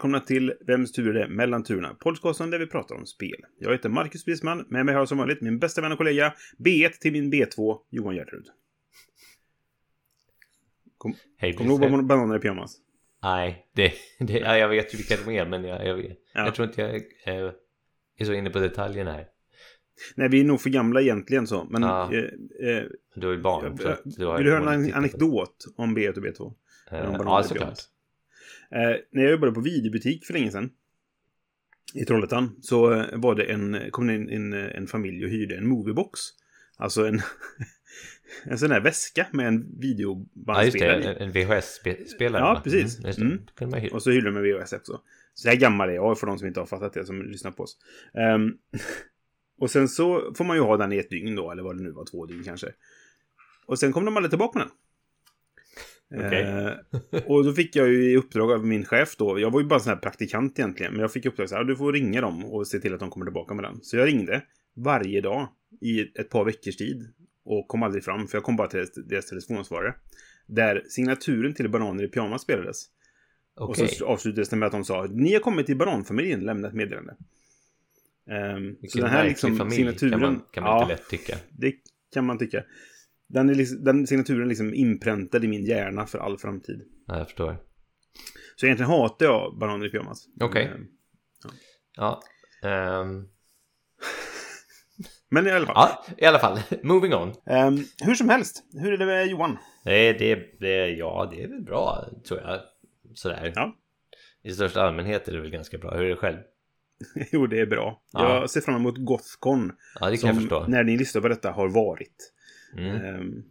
Välkomna till Vems tur är det? Mellan turerna. Podcasten där vi pratar om spel. Jag heter Marcus Brisman. Med mig har som vanligt min bästa vän och kollega B1 till min B2, Johan Gertrud. Kom, Hej kom du ihåg bananer i pyjamas? Nej, det, det, ja, jag vet ju vilka de är men jag, jag, Ja. jag tror inte jag eh, är så inne på detaljerna här. Nej, vi är nog för gamla egentligen så. Men... Ja. Eh, eh, Du är ju barn. så jag, att du har vill du höra en anekdot om B1 och B2? det. om Eh, Ja, i såklart. Eh, när jag jobbade på videobutik för länge sedan i Trollhättan så eh, var det en, kom det in en, en familj och hyrde en moviebox. Alltså en, en sån där väska med en Ja, just videobandspelare det. En en VHS-spelare. Ja, precis. Mm, det. Mm. Det. Och så hyrde de med VHS också. Så här gammal är jag för de som inte har fattat det som lyssnar på oss. Ehm, och sen så får man ju ha den i ett dygn då, eller vad det nu var, två dygn kanske. Och sen kom de aldrig tillbaka med den. Okej. Eh, och då fick jag ju i uppdrag av min chef då, jag var ju bara en sån här praktikant egentligen, men jag fick uppdrag så här, du får ringa dem och se till att de kommer tillbaka med den. Så jag ringde varje dag i ett par veckors tid och kom aldrig fram, för jag kom bara till deras, telefonsvarare. Där signaturen till Bananer i pyjamas spelades. Okej. Och så avslutades det med att de sa Ni har kommit till Baronfamiljen, lämna ett meddelande. Um, så den här liksom, familj signaturen... kan man, kan man ja, inte lätt tycka. det kan man tycka. Den, är liksom, den signaturen är liksom inpräntad i min hjärna för all framtid. Ja, jag förstår. Så egentligen hatar jag Bananer i pyjamas. Okej. Ehm, Ja. ehm, Men i alla fall. ja, i alla fall. Moving on. Ehm, hur som helst, hur är det med Johan? Det, det, det, ja, det är väl bra, tror jag. Sådär. Ja. I största allmänhet är det väl ganska bra. Hur är det själv? jo, det är bra. Ja. Jag ser fram emot Gothcon. Ja, det kan jag Som, förstå. när ni lyssnar på detta, har varit. Mm. Ehm,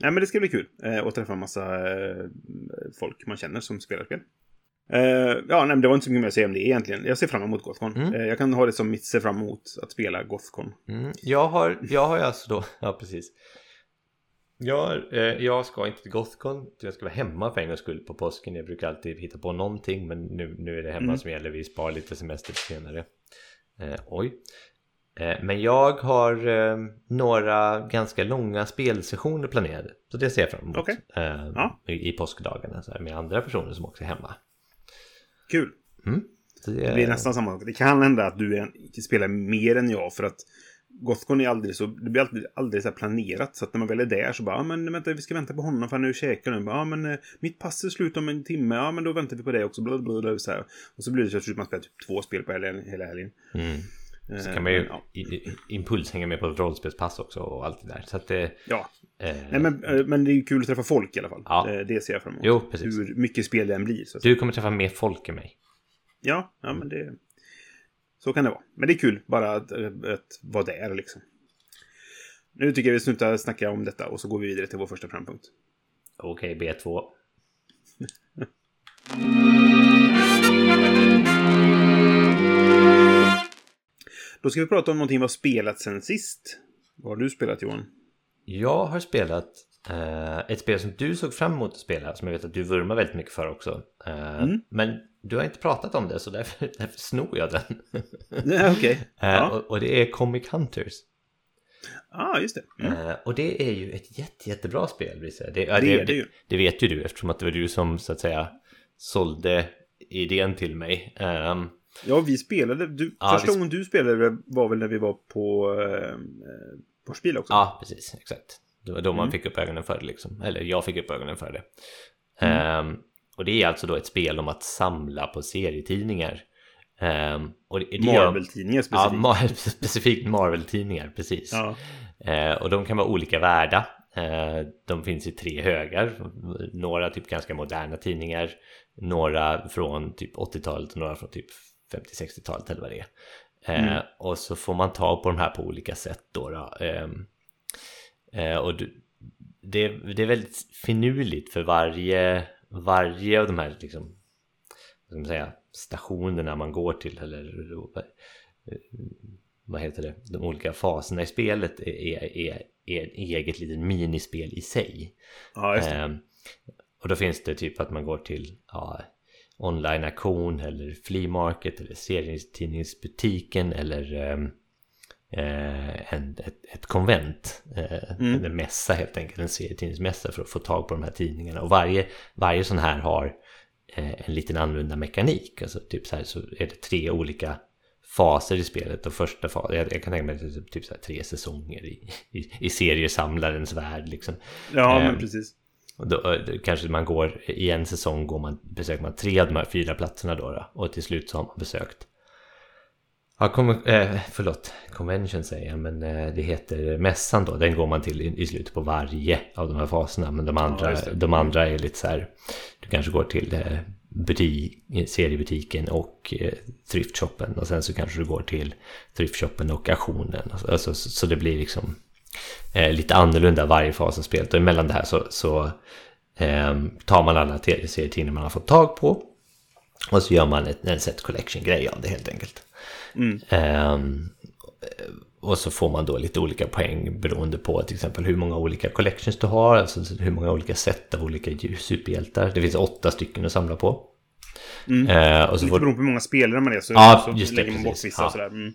nej, men det ska bli kul eh, att träffa en massa eh, folk man känner som spelar spel. Eh, ja, nej, men det var inte så mycket mer att säga om det egentligen. Jag ser fram emot Gothcon. Mm. Eh, jag kan ha det som mitt se fram emot att spela Gothcon. Mm, jag har, jag har alltså då, ja precis. Jag, eh, jag ska inte till Gothcon, jag ska vara hemma för en gångs skull på påsken. Jag brukar alltid hitta på någonting, men nu, nu är det hemma Mm. som gäller. Vi sparar lite semester senare. Eh, oj. Eh, men jag har eh, några ganska långa spelsessioner planerade. Så det ser jag fram emot. Okej. Eh, Ja. i, påskdagarna så med andra personer som också är hemma. Kul. Mm. Så Det blir nästan samma sak. Det kan hända att du är, spelar mer än jag för att Gothcon är aldrig så, det blir alltid, aldrig så planerat. Så att när man väl är där så bara, ja men vänta vi ska vänta på honom för han är och käkar nu. Ja men eh, mitt pass är slut om en timme, ja men då väntar vi på det också. Bla, bla, bla, så här. Och så blir det så att man spelar typ två spel på helgen, hela helgen. Mm. Så Eh, kan man ju ja. impuls hänga med på ett rollspelspass också och allt det där. Så att det... ja. Eh, Nej, men, eh, men det är ju kul att träffa folk i alla fall. Ja. Det, det ser jag fram emot. Jo, precis. Hur mycket spel det än blir. Så. Du kommer träffa mer folk än mig. Ja, ja, men det... Så kan det vara. Men det är kul bara att, att vara där liksom. Nu tycker jag vi slutar snacka om detta och så går vi vidare till vår första programpunkt. Okej, B2. Då ska vi prata om någonting vi har spelat sen sist. Vad har du spelat Johan? Jag har spelat eh, ett spel som du såg fram emot att spela, som jag vet att du vurmar väldigt mycket för också. Eh, Mm. Men du har inte pratat om det, så därför, därför snor jag den. Nej, okej. Eh, Ja. och, och det är Comic Hunters. ah, just det. Mm. Eh, och det är ju ett jätte, jättebra spel. Det, ja, Det är det ju. Det vet ju du, eftersom att det var du som så att säga sålde idén till mig. Ehm, Ja, vi spelade. Du, Ja, första vi- gången du spelade var väl när vi var på eh, spel också? Ja, precis. Exakt. Det var då man Mm. fick upp ögonen för det liksom. Eller jag fick upp ögonen för det. Mm. Ehm, och det är alltså då ett spel om att samla på serietidningar. Gör- Marvel-tidningar Ja, specifikt. ma- specifikt Marvel-tidningar, precis. Ja. Eh, och de kan vara olika värda. Eh, de finns i tre högar. Några typ ganska moderna tidningar. Några från typ 80-talet och några från typ 50-60-talet eller vad det är. Eh, Mm. Och så får man ta på de här på olika sätt då. då. Ehm, eh, och det, det är väldigt finurligt för varje, varje av de här liksom, vad ska man säga, stationerna man går till eller vad heter det, de olika faserna i spelet är, är, är ett eget litet minispel i sig. Ja, just det. Ehm, och då finns det typ att man går till ja, online-auktion eller flea market eller serietidningsbutiken eller ehm, eh, en, ett, ett konvent. Eh, Mm. En mässa helt enkelt, en serietidningsmässa för att få tag på de här tidningarna. Och varje, varje sån här har eh, en liten annorlunda mekanik. Alltså typ så här så är det tre olika faser i spelet. Och första fasen, jag, jag kan tänka mig att det är typ, typ så här tre säsonger i, i, i seriesamlarens värld liksom. Ja, ehm, men precis. Och då, eh, kanske man går, i en säsong går man, besöker man tre av de här fyra platserna då, då och till slut så har man besökt Ja, kom, eh, förlåt, convention säger jag, men eh, det heter mässan då. Den går man till i, i slutet på varje av de här faserna. Men de andra, det. de andra är lite så här, du kanske går till eh, butik, seriebutiken och eh, thrift-shoppen. Och sen så kanske du går till thrift-shoppen och auktionen. Alltså, så, så det blir liksom eh, lite annorlunda varje fas av spelet. Och emellan det här så, så eh, tar man alla serietidningar man har fått tag på. Och så gör man ett, en set collection-grej av det helt enkelt. Mm. Ehm, och så får man då lite olika poäng beroende på till exempel hur många olika collections du har, alltså hur många olika set av olika superhjältar. Det finns åtta stycken att samla på. Mm. Ehm, och så Lite får, beroende på hur många spelare man är så, Ja, så just det, lägger man bort vissa Ja. och sådär. Mm.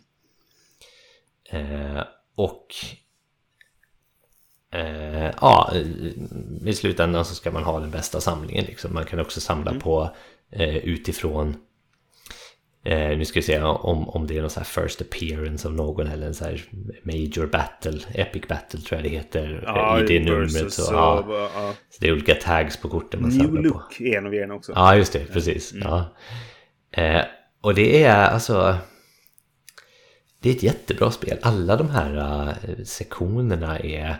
Eh, och eh, ja, i slutändan så ska man ha den bästa samlingen. Liksom. Man kan också samla på eh, utifrån Eh, nu ska vi se om, om det är någon så här first appearance av någon eller en så här major battle, epic battle tror jag det heter Ja, eh, i det numret. Så, ja, ja. så det är olika tags på korten man New samlar på. Look är en av grejerna också. Ja, just det, precis. Ja. Eh, och det är alltså... Det är ett jättebra spel. Alla de här eh, sektionerna är,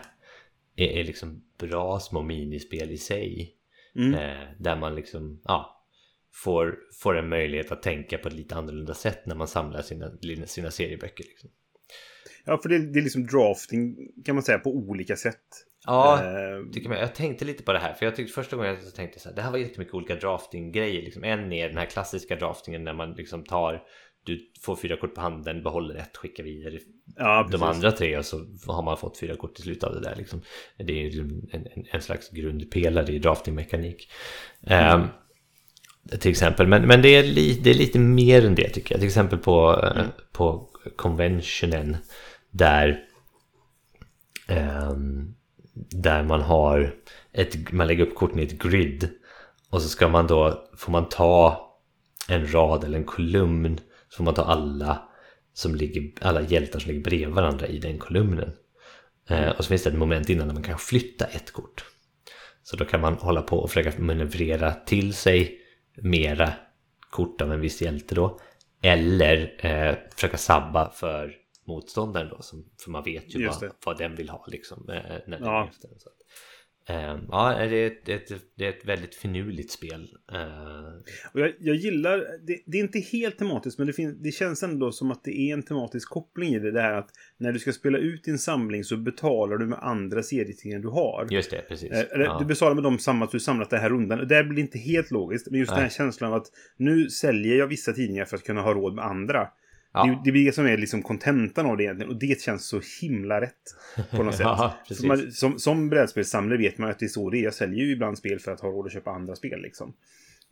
är, är liksom bra små minispel i sig. Mm. Eh, där man liksom, ja, får, får en möjlighet att tänka på ett lite annorlunda sätt när man samlar sina, sina serieböcker. Liksom. Ja, för det, det är liksom drafting kan man säga på olika sätt. Ja, Eh, tycker man, jag tänkte lite på det här, för jag tyckte första gången så tänkte jag så här, det här var jättemycket olika drafting-grejer. Liksom. En är den här klassiska draftingen när man liksom tar, du får fyra kort på handen, behåller ett, skickar vidare ja, de andra tre och så har man fått fyra kort till slut av det där. Liksom. Det är en, en, en slags grundpelare i draftingmekanik. Ehm, till exempel, men, men det, är li, det är lite mer än det tycker jag. Till exempel på, eh, på conventionen där ehm, där man har ett, man lägger upp korten i ett grid och så ska man då, får man ta en rad eller en kolumn så får man ta alla som ligger, alla hjältar som ligger bredvid varandra i den kolumnen. Eh, och så finns det ett moment innan där man kan flytta ett kort. Så då kan man hålla på och försöka manövrera till sig mera kort av en viss hjälte då. Eller eh, försöka sabba för motståndaren då. Som, för man vet ju vad, vad den vill ha liksom. Eh, när den Ja. efter. Så ja, det är, ett, ett, det är ett väldigt finurligt spel. Eh, Och jag, jag gillar, det, det är inte helt tematiskt men det, finns, det känns ändå som att det är en tematisk koppling i det. Här att när du ska spela ut din samling så betalar du med andra serietidningar du har. just det, precis. Eh, Eller ja. du betalar med de samma att du samlat den här rundan. Och Det blir inte helt logiskt. Men just den här Nej. känslan av att nu säljer jag vissa tidningar för att kunna ha råd med andra. Ja. Det, det blir det som är liksom kontentan av det egentligen. Och det känns så himla rätt. På något sätt. Ja, man, som, som brädspelssamlare vet man att det är så det är. Jag säljer ju ibland spel för att ha råd att köpa andra spel. Liksom.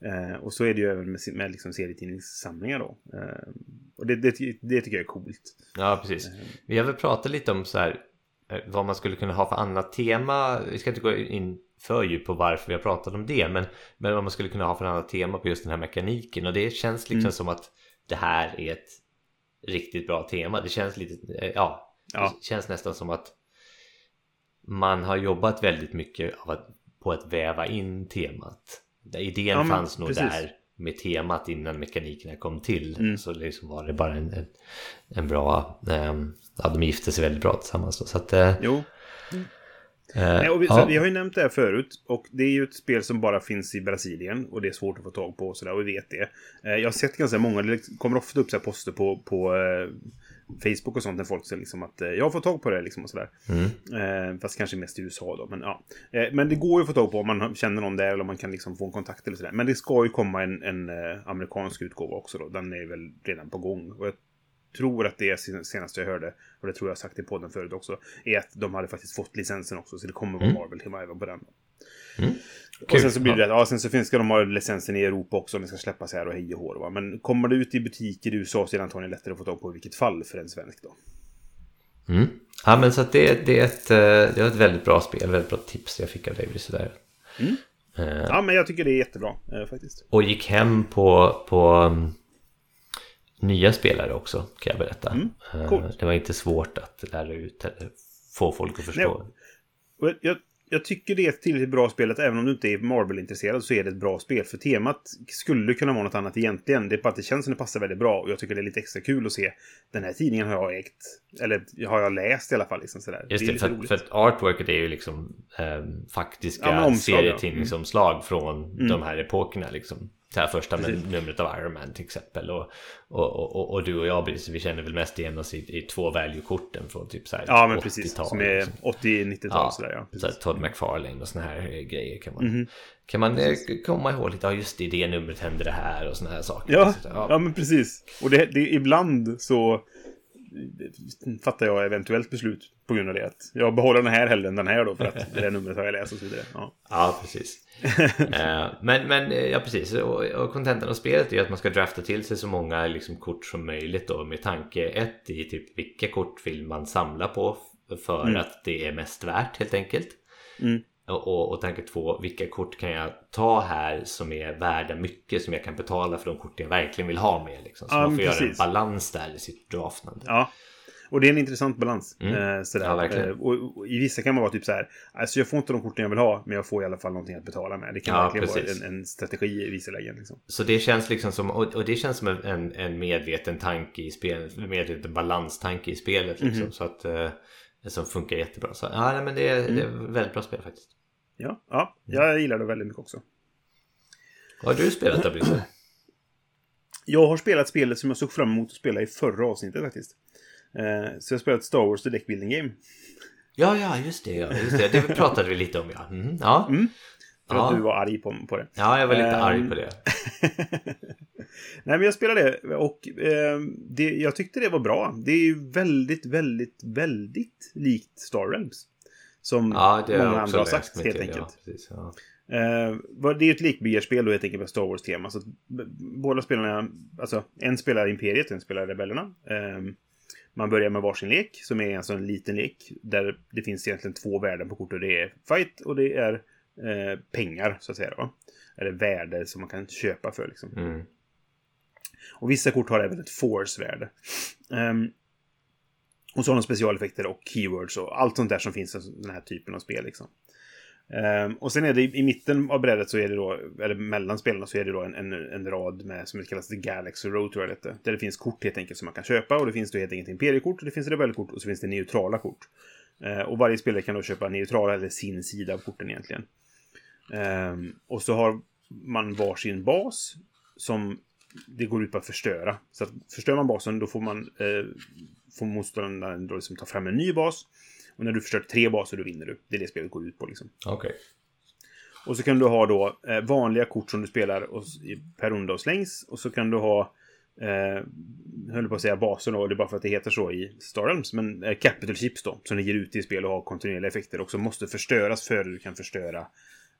Eh, och så är det ju även med, med liksom serietidningssamlingar då. Eh, och det, det, det tycker jag är coolt. Ja, precis. Vi har väl pratat lite om så här eh, vad man skulle kunna ha för annat tema. Vi ska inte gå in för djupt på varför vi har pratat om det, men, men vad man skulle kunna ha för annat tema på just den här mekaniken. Och det känns liksom Mm. som att det här är ett riktigt bra tema. Det känns lite, eh, ja, Ja. det känns nästan som att man har jobbat väldigt mycket att, på att väva in temat. Idén Ja, men fanns nog precis. där med temat innan mekanikerna kom till. Mm. Så liksom var det bara en, en, en bra... ehm, ja, de gifte sig väldigt bra tillsammans. Då, så att... eh, Jo. Eh, vi, ja, vi har ju nämnt det här förut. Och det är ju ett spel som bara finns i Brasilien. Och det är svårt att få tag på och sådär. Och vi vet det. Eh, jag har sett ganska många. Det kommer ofta upp så här poster på, på eh, Facebook och sånt. När folk säger liksom att eh, jag har fått tag på det liksom och sådär. mm, fast kanske mest i USA då. Men, ja. men det går ju att få tag på om man känner någon där. Eller om man kan liksom få en kontakt eller sådär. Men det ska ju komma en, en amerikansk utgåva också då. Den är väl redan på gång. Och jag tror att det är sen- senaste jag hörde, och det tror jag har sagt i podden förut också, är att de hade faktiskt fått licensen också, så det kommer vara Mm. Marvel-tema även på den. Mm. Och Kul. sen så blir det Ja. att, ja, sen så finns ska de ha licensen i Europa också om det ska släppas här och hej och hå. Va? Men kommer det ut i butiker i USA så är det antagligen lättare att få tag på i vilket fall för en svensk då. Mm. Ja men så att det, det, är ett, eh, det var ett väldigt bra spel, väldigt bra tips jag fick av dig sådär. Mm. Eh, Ja, men jag tycker det är jättebra eh, faktiskt. Och gick hem på, på um, nya spelare också kan jag berätta. Mm, Eh, coolt. Det var inte svårt att lära ut eller få folk att förstå. Nej. Jag- jag, tycker det är ett tillräckligt bra spel att även om du inte är Marvel-intresserad så är det ett bra spel. För temat skulle kunna vara något annat egentligen. Det är bara att det känns som det passar väldigt bra. Och jag tycker det är lite extra kul att se. Den här tidningen har jag ägt. Eller har jag läst i alla fall. Liksom sådär. Just det, lite för, för att artworket är ju liksom eh, faktiska Ja, men omslag, ja. Mm. serietidningsomslag från de här epokerna liksom. Det här första med numret av Iron Man till exempel. Och, och, och, och, du och jag, precis, vi känner väl mest igen oss i, i två value-korten från typ så här Ja, men precis. 80-tal, Som är liksom. 80-90-tal Ja, sådär ja. så Precis. Todd McFarlane och såna här eh, grejer kan man, kan man eh, komma ihåg lite. Ja, just det, i det numret hände det här och såna här saker. Ja, Så, ja. men precis. Och det, det, ibland så fattar jag eventuellt beslut på grund av det. Att jag behåller den här hellre än den här då för att det där numret har jag läst och så vidare. Ja. Ja, precis. Eh, men, men eh, ja, precis. Och, kontentan av spelet är att man ska drafta till sig så många liksom, kort som möjligt då med tanke ett i typ vilka kort vill man samla på för att det är mest värt helt enkelt. Mm. Och, och, och tanke två, vilka kort kan jag ta här som är värda mycket som jag kan betala för de kort jag verkligen vill ha med. Liksom. Så Ja, man får göra en precis. balans där i sitt draftande. ja. Och det är en intressant balans. Mm. Eh, sådär. Ja. Eh, och, och I vissa kan man vara typ så här. Alltså jag får inte de korten jag vill ha. Men jag får i alla fall någonting att betala med. Det kan Ja, verkligen precis. vara en, en strategi i vissa lägen. Liksom. Så det känns liksom som, och, det känns som en- en, en medveten tanke i spelet, en medveten balanstanke i spelet liksom. Mhm. Så att, eh, som funkar jättebra. Så ja, men det är, det är Mm. ett väldigt bra spel faktiskt. Ja, ja, jag gillar det väldigt mycket också. Har du spelat då Brisse? Jag har spelat spelet som jag såg fram emot att spela i förra avsnittet faktiskt. Eh, så jag har spelat Star Wars The Deck Building Game. Ja, ja, just det. Ja, just det. det pratade vi lite om ja. Mhm, ja. Mm. För att Ja. du var arg på, på det. ja, jag var lite Ehm, arg på det. Nej, men jag spelade det och eh, det, jag tyckte det var bra. Det är ju väldigt, väldigt, väldigt likt Star Realms. Som Ja, många andra har sagt, helt till. enkelt. Ja, precis, ja. Eh, det är ju ett lekbyggarspel då helt enkelt med Star Wars-tema. Så båda spelarna, alltså en spelar Imperiet och en spelar Rebellerna. Eh, man börjar med varsin lek som är alltså en liten lek. Där det finns egentligen två värden på kortet. Det är fight och det är eh, pengar så att säga. Då. Eller värde som man kan köpa för liksom. Mm. Och vissa kort har även ett force-värde. Ehm, och så har de specialeffekter och keywords och allt sånt där som finns i den här typen av spel. Liksom. Um, och sen är det i, i mitten av brädet så är det då, eller mellan spelarna så är det då en, en, en rad med som det kallas The Galaxy Road tror jag det heter. Där det finns kort helt enkelt som man kan köpa och det finns då helt enkelt imperiekort, och det finns rebellkort och så finns det neutrala kort. Uh, och varje spelare kan då köpa neutrala eller sin sida av korten egentligen. Um, och så har man varsin bas som det går ut på att förstöra. Så att förstör man basen då får man eh, får motståndaren då liksom ta fram en ny bas. Och när du förstört tre baser då vinner du. Det är det spelet går ut på liksom. Okej. Och så kan du ha då eh, vanliga kort som du spelar per runda och slängs. Och så kan du ha Eh, höll på att säga basen då, det är bara för att det heter så i Star Realms. Men eh, Capital Chips då, som ligger ute i spel och har kontinuerliga effekter och som måste förstöras före du kan förstöra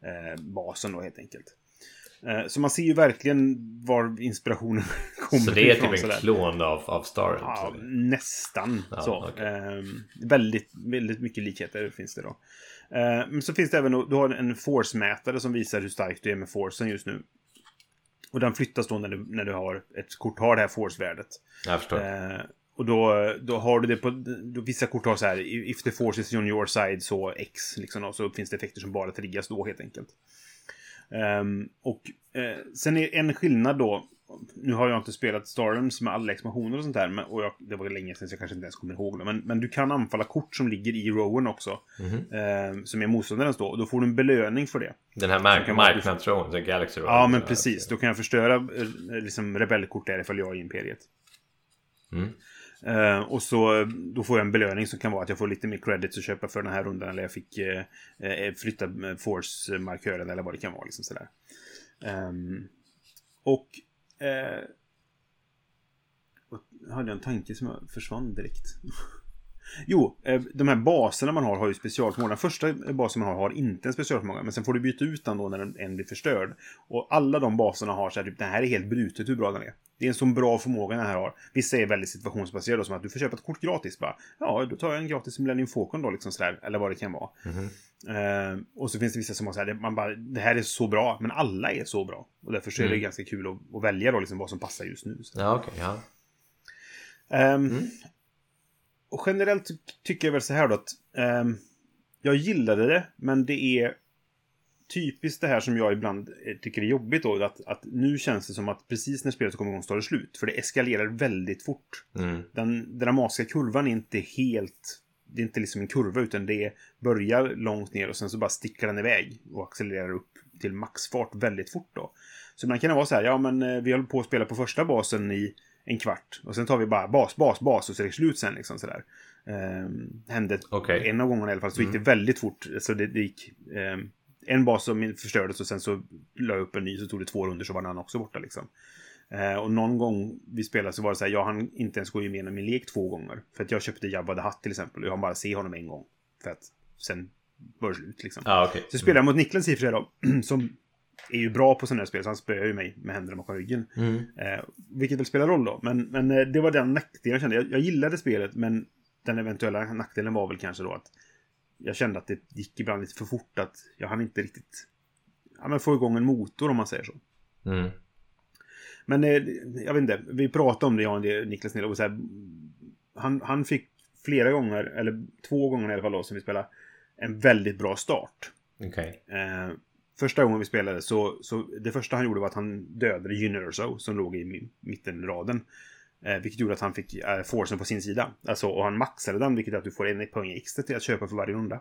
eh, basen då helt enkelt. Eh, så man ser ju verkligen var inspirationen kommer Så det är ifrån, typ en sådär. klon av, av Star? Ja, eller? nästan Ja, så. okej. Ehm, väldigt, väldigt mycket likheter finns det då. Ehm, men så finns det även, du har en force-mätare som visar hur stark du är med forcen just nu. Och den flyttas då när du, när du har ett kort har det här force-värdet. Jag förstår. Eh, och då, då har du det på... Då vissa kort har så här, if the force is on your side så X, liksom då, så finns det effekter som bara triggas då helt enkelt. Ehm, och eh, sen är en skillnad då, nu har jag inte spelat Star Realms med alla expansioner och sånt där, men, och jag, det var länge sedan så jag kanske inte ens kommer ihåg det, men, men du kan anfalla kort som ligger i rowen också, Mhm. ehm, som är motståndarens då, och då får du en belöning för det. Den här mark vara- marknadsron, den Galaxy Road. Ja, men precis. Då kan jag förstöra eh, liksom, rebellkort där ifall jag är i Imperiet. Mm. Eh, och så då får jag en belöning som kan vara att jag får lite mer credits att köpa för den här rundan. Eller jag fick eh, eh flytta eh, Force-markören eller vad det kan vara. Liksom sådär. Ehm, eh, och, eh, Jag hade en tanke som försvann direkt. Jo, eh, de här baserna man har har ju specialförmåga. Den första basen man har har inte en specialförmåga. Men sen får du byta ut den då när den en blir förstörd. Och alla de baserna har så här, typ, den här är helt brutet hur bra den är. Det är en sån bra förmåga den här har. Vissa är väldigt situationsbaserade, som att du får köpa ett kort gratis bara. Ja, då tar jag en gratis Millennium Falcon då, liksom sådär. Eller vad det kan vara. Eh, och så finns det vissa som har så här, man bara, det här är så bra, men alla är så bra. Och därför så är det ganska kul att, att välja då, liksom vad som passar just nu. Så. Ja, okej. ja. Ehm, Och generellt ty- tycker jag väl så här då att ehm, jag gillade det, men det är typiskt det här som jag ibland eh, tycker är jobbigt då. Att, att nu känns det som att precis när spelet kommer igång så tar det slut. För det eskalerar väldigt fort. Mm. Den dramatiska kurvan är inte helt... Det är inte liksom en kurva utan det börjar långt ner och sen så bara sticker den iväg och accelererar upp till maxfart väldigt fort då. Så ibland kan det vara så här, ja men eh, vi håller på att spela på första basen i en kvart och sen tar vi bara bas, bas, bas och så är det slut sen liksom sådär. Um, hände Okej. en av gångerna i alla fall så gick det väldigt fort. Så det, det gick... ehm, en bas som förstördes och sen så la jag upp en ny så tog det två runder så var den också borta liksom. Eh, och någon gång vi spelade så var det så här, jag hann inte ens gå igenom min lek två gånger. För att jag köpte Jabba the Hutt till exempel och jag hann bara se honom en gång. För att sen var det slut liksom. Ja, okej. Så spelade jag mot Niklas i och för sig då, som är ju bra på sådana här spel, så han spöar ju mig med händerna bakom ryggen. Mm. Eh, vilket väl spelar roll då. Men, men eh, det var den nackdelen jag kände. Jag, jag gillade spelet, men den eventuella nackdelen var väl kanske då att jag kände att det gick ibland lite för fort. Att jag hann inte riktigt ja, men få igång en motor om man säger så. Mm. Men eh, jag vet inte, vi pratade om det, jag och Niklas Nille, och så här, han, han fick flera gånger, eller två gånger i alla fall då, som vi spelade, en väldigt bra start. Okej. Första gången vi spelade så, så det första han gjorde var att han dödade Universo som låg i mittenraden. Eh, vilket gjorde att han fick eh, forcen på sin sida. Alltså, och han maxade den, vilket är att du får en poäng extra till att köpa för varje runda.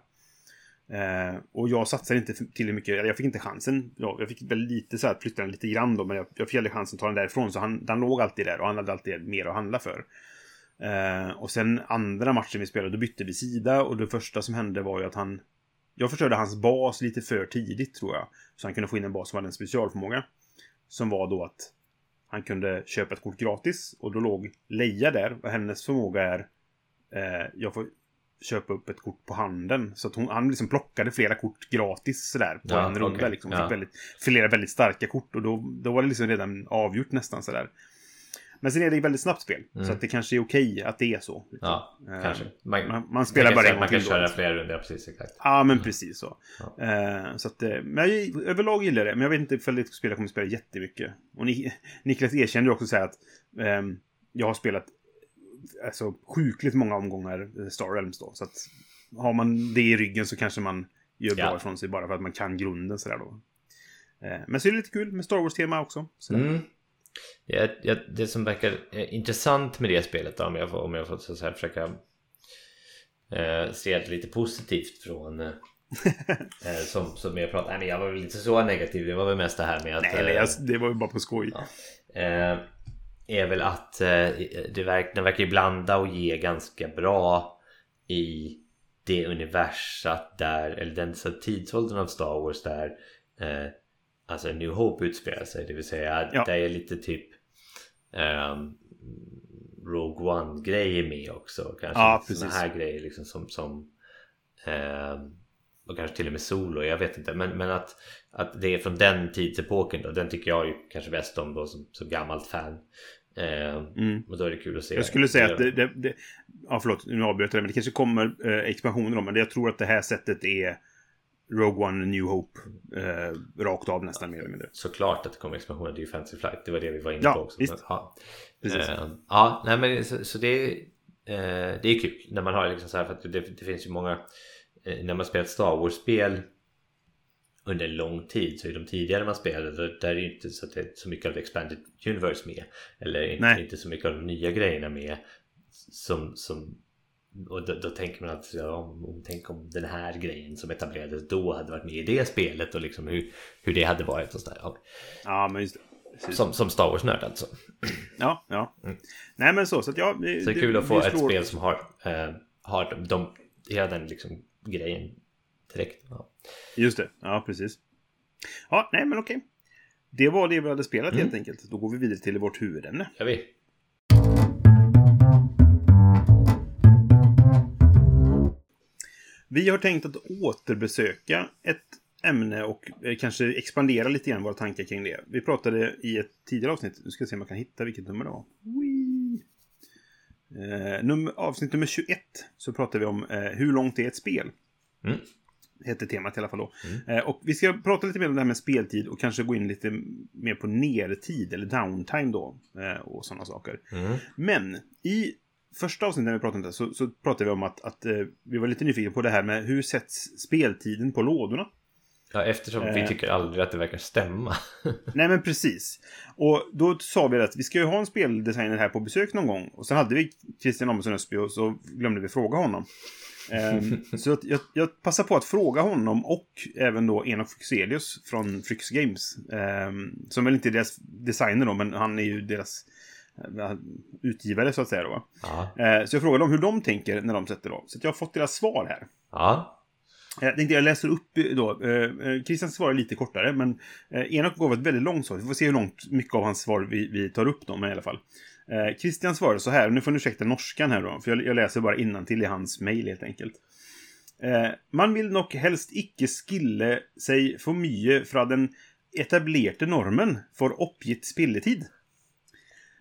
Eh, och jag satsade inte tillräckligt mycket, jag fick inte chansen. Ja, jag fick väl lite så här, flytta den lite grann då, men jag, jag fick aldrig chansen att ta den därifrån. Så han, den låg alltid där och han hade alltid mer att handla för. Eh, och sen andra matchen vi spelade, då bytte vi sida och det första som hände var ju att han... Jag förstörde hans bas lite för tidigt tror jag. Så han kunde få in en bas som hade en specialförmåga. Som var då att han kunde köpa ett kort gratis och då låg Leia där och hennes förmåga är eh, jag får köpa upp ett kort på handen. Så att hon, han liksom plockade flera kort gratis sådär på Ja, en runda. okej. Liksom. Ja. Fick väldigt, flera väldigt starka kort och då, då var det liksom redan avgjort nästan sådär. Men sen är det ett väldigt snabbt spel. Mm. Så att det kanske är okej att det är så. Ja, Eh, kanske. Man, Man, man spelar man bara en gång Man kan köra då. flera runder, precis exakt. Ja, men precis så. Ja. Eh, så att, eh, men jag, överlag gillar det. Men jag vet inte ifall det spelet kommer att spela jättemycket. Och ni, Niklas erkände också så att ehm, jag har spelat alltså, sjukligt många omgångar Star Realms då. Så att har man det i ryggen så kanske man gör bra Ja. ifrån sig bara för att man kan grunden sådär då. Men så är det lite kul med Star Wars-tema också. Mm. Ja, ja, det som verkar eh, intressant med det spelet då, om jag får, om jag får så säga, försöka eh, se det lite positivt från eh, eh, som, som jag pratade, nej men jag var väl inte så negativ, det var väl mest det här med att Nej, nej, eh, alltså, det var ju bara på skoj. Ja. eh, är väl att det verk, den verkar ju blanda och ge ganska bra i det universat där, eller den så tidsåldern av Star Wars där alltså New Hope utspelar sig, det vill säga Ja. det är lite typ ehm, Rogue One-grejer med också. Kanske Ja, såna precis. här grejer liksom som, som ehm, och kanske till och med solo, jag vet inte. Men, men att, att det är från den tidsepoken då, den tycker jag ju kanske bäst om då som, som gammalt fan. Ehm, Mm. och då är det kul att se. Jag skulle säga att det, det, det... Ja, förlåt. Nu avbröt jag det. Men det kanske kommer eh, expansioner om. Men jag tror att det här sättet är Rogue One New Hope. Eh, rakt av nästan mer eller mindre. Såklart att det kommer expansioner, det är ju Fantasy Flight, det var det vi var inne Ja, på också. visst. Ja. Precis. Eh, ja, nej men så, så det, eh, det är kul när man har liksom så här för att det, det finns ju många eh, när man spelar ett Star Wars-spel under lång tid så är de tidigare man spelade där, är det inte så att det är så mycket av expanded universe med eller inte, inte så mycket av de nya grejerna med som, som och då, då tänker man att ja, om, om, tänk om den här grejen som etablerades då hade varit med i det spelet och liksom hur, hur det hade varit och sådär. Ja, Ja, men just det. Som, som Star Wars-nörd alltså. Ja, ja. Mm. Nej, men så. Så att ja. Det, Så det är kul att få ett slår- spel som har, eh, har de, de, hela den liksom grejen direkt. Ja. Just det. Ja, precis. Ja, nej, men okej. Det var det vi hade spelat Mm. helt enkelt. Då går vi vidare till vårt huvudämne. Gör vi? Vi har tänkt att återbesöka ett ämne och eh, kanske expandera lite grann våra tankar kring det. Vi pratade i ett tidigare avsnitt, nu ska se om jag kan hitta vilket nummer det var. Eh, num avsnitt nummer 21 så pratade vi om eh, hur långt är ett spel. Mm. Hette temat i alla fall då. Eh, och vi ska prata lite mer om det här med speltid och kanske gå in lite mer på nertid eller downtime då. Eh, och sådana saker. Mm. Men i första avsnittet när vi pratade om det så, så pratade vi om att, att eh, vi var lite nyfikna på det här med hur sätts speltiden på lådorna. Ja, eftersom vi Eh. tycker aldrig att det verkar stämma. Nej men precis. Och då sa vi att vi ska ju ha en speldesigner här på besök någon gång. Och så hade vi Christian Amundsen Ösby och så glömde vi fråga honom. Ehm, så jag, jag passar på att fråga honom och även då Enoch Fryxelius från Fryx Games. ehm, som väl inte är deras designer då, men han är ju deras eh, utgivare så att säga då. Ja. Eh, så jag frågade dem hur de tänker när de sätter då. Så jag har fått deras svar här. Ja. Jag tänkte jag läser upp då. Eh, eh, Christian svarar lite kortare, men eh, Enoch gav ett väldigt långt svar. Vi får se hur långt mycket av hans svar vi, vi tar upp men i alla fall. Eh, Christian svarar så här, nu får ni ursäkta norskan här då, för jag, jag läser bara innantill i hans mail helt enkelt. Eh, man vill nok helst icke skille sig for mye fra den etablerte normen for oppgitt spilletid.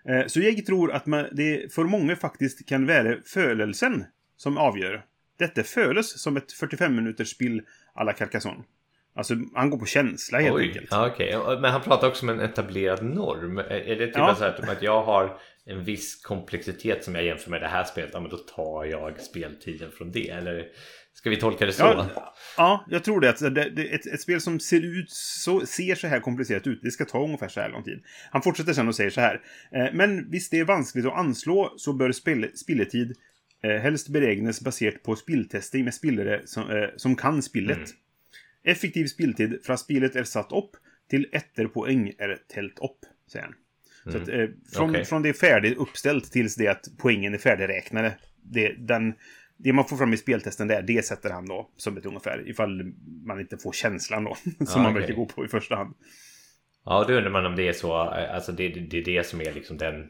Eh, så jeg tror at man, det for mange faktisk kan være følelsen som avgjør. Dette føles som ett 45 minuters spill à la Carcassonne. Alltså, han går på känsla helt Oj, enkelt. ja. Ja, Men han pratar också om en etablerad norm. Är är det typ Ja. så här, typ att jag har en viss komplexitet som jag jämför med det här spelet? Ja, men då tar jag speltiden från det. Eller ska vi tolka det så? Ja, ja, jag tror det. Att det, det, ett, ett spel som ser ut så, ser så här komplicerat ut, det ska ta ungefär så här lång tid. Han fortsätter sen och säger så här. Eh, men visst det är vanskligt att anslå så bör spel, spilletid eh, helst beregnes baserat på spilltesting med spillere som, eh, som kan spillet. Mm. Effektiv spilltid fra spillet är satt upp till etter poäng är tält upp, säger han. Så att, eh, från, Okej. från det är färdigt uppställt tills det att poängen är färdigräknade. Det, den, det man får fram i speltesten där, det sätter han då som ett ungefär. Ifall man inte får känslan då. som Ja, man okej. brukar gå på i första hand. Ja, då undrar man om det är så. Alltså det, det är det som är liksom den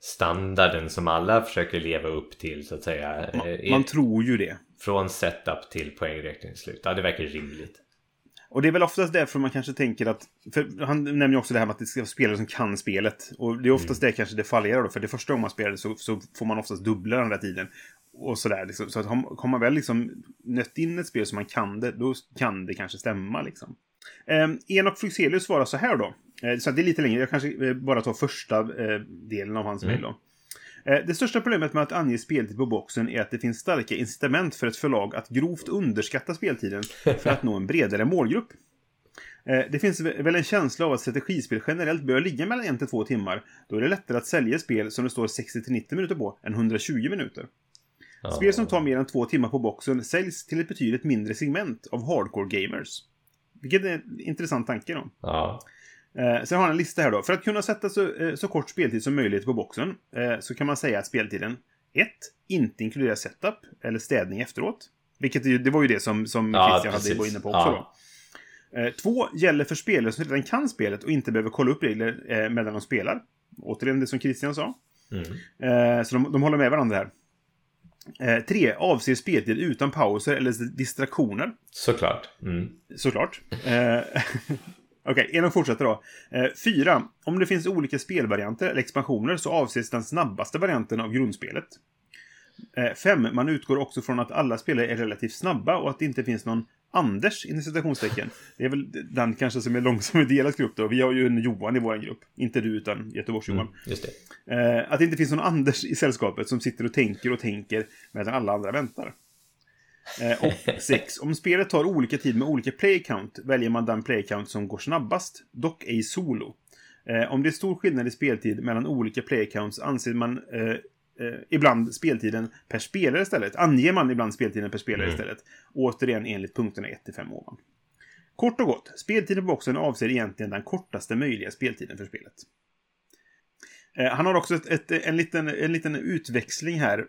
standarden som alla försöker leva upp till så att säga. Man, Eh, man tror ju det. Från setup till poängräkningsslut. Ja, det verkar rimligt. Och det är väl oftast därför man kanske tänker att... För han nämner ju också det här med att det ska vara spelare som kan spelet. Och det är oftast det kanske det fallerar då. För det första gången man spelar så, så får man oftast dubbla den där tiden. Och sådär. Liksom. Så att har man väl liksom nött in ett spel som man kan det, då kan det kanske stämma liksom. Eh, Enoch Fryxelius svarar så här då. Eh, så det är lite längre. Jag kanske eh, bara tar första eh, delen av hans Mm. mejl då. Eh, Det största problemet med att ange speltid på boxen är att det finns starka incitament för ett förlag att grovt underskatta speltiden för att nå en bredare målgrupp. Eh, Det finns vä- väl en känsla av att strategispel generellt bör ligga mellan 1 till 2 timmar. Då är det lättare att sälja spel som det står 60 till 90 minuter på än 120 minuter. Ja. Spel som tar mer än 2 timmar på boxen säljs till ett betydligt mindre segment av hardcore gamers. Vilket är en intressant tanke då. Ja. Eh, sen har han en lista här då. För att kunna sätta så, eh, så kort speltid som möjligt på boxen eh, så kan man säga att speltiden 1. Inte inkluderar setup eller städning efteråt. Vilket ju, det var ju det som, som Ja, Christian hade precis. var inne på också Ja. då. Två, gäller för spelare som redan kan spelet och inte behöver kolla upp regler medan de spelar. Återigen det som Christian sa. Mm. Så de, de håller med varandra här. Eh, tre, avser speltid utan pauser eller distraktioner. Såklart. Mm. Såklart. Eh, Okej, Enoch fortsätter då. Eh, fyra. Om det finns olika spelvarianter eller expansioner så avses den snabbaste varianten av grundspelet. Eh, fem. Man utgår också från att alla spelare är relativt snabba och att det inte finns någon Anders inom citationstecken. Det är väl den kanske som är långsam i deras grupp då. Vi har ju en Johan i vår grupp. Inte du utan Göteborgs-Johan. Mm. Just det. Eh, att det inte finns någon Anders i sällskapet som sitter och tänker och tänker medan alla andra väntar. Eh, och 6. Om spelet tar olika tid med olika play count väljer man den play count som går snabbast, dock ej solo. Eh, om det är stor skillnad i speltid mellan olika play counts anser man eh, eh, ibland speltiden per spelare istället. Anger man ibland speltiden per spelare Mm. istället. Återigen enligt punkterna 1-5 ovan. Kort och gott, speltiden på boxen avser egentligen den kortaste möjliga speltiden för spelet. Eh, Han har också ett, ett, en, liten, en liten utväxling här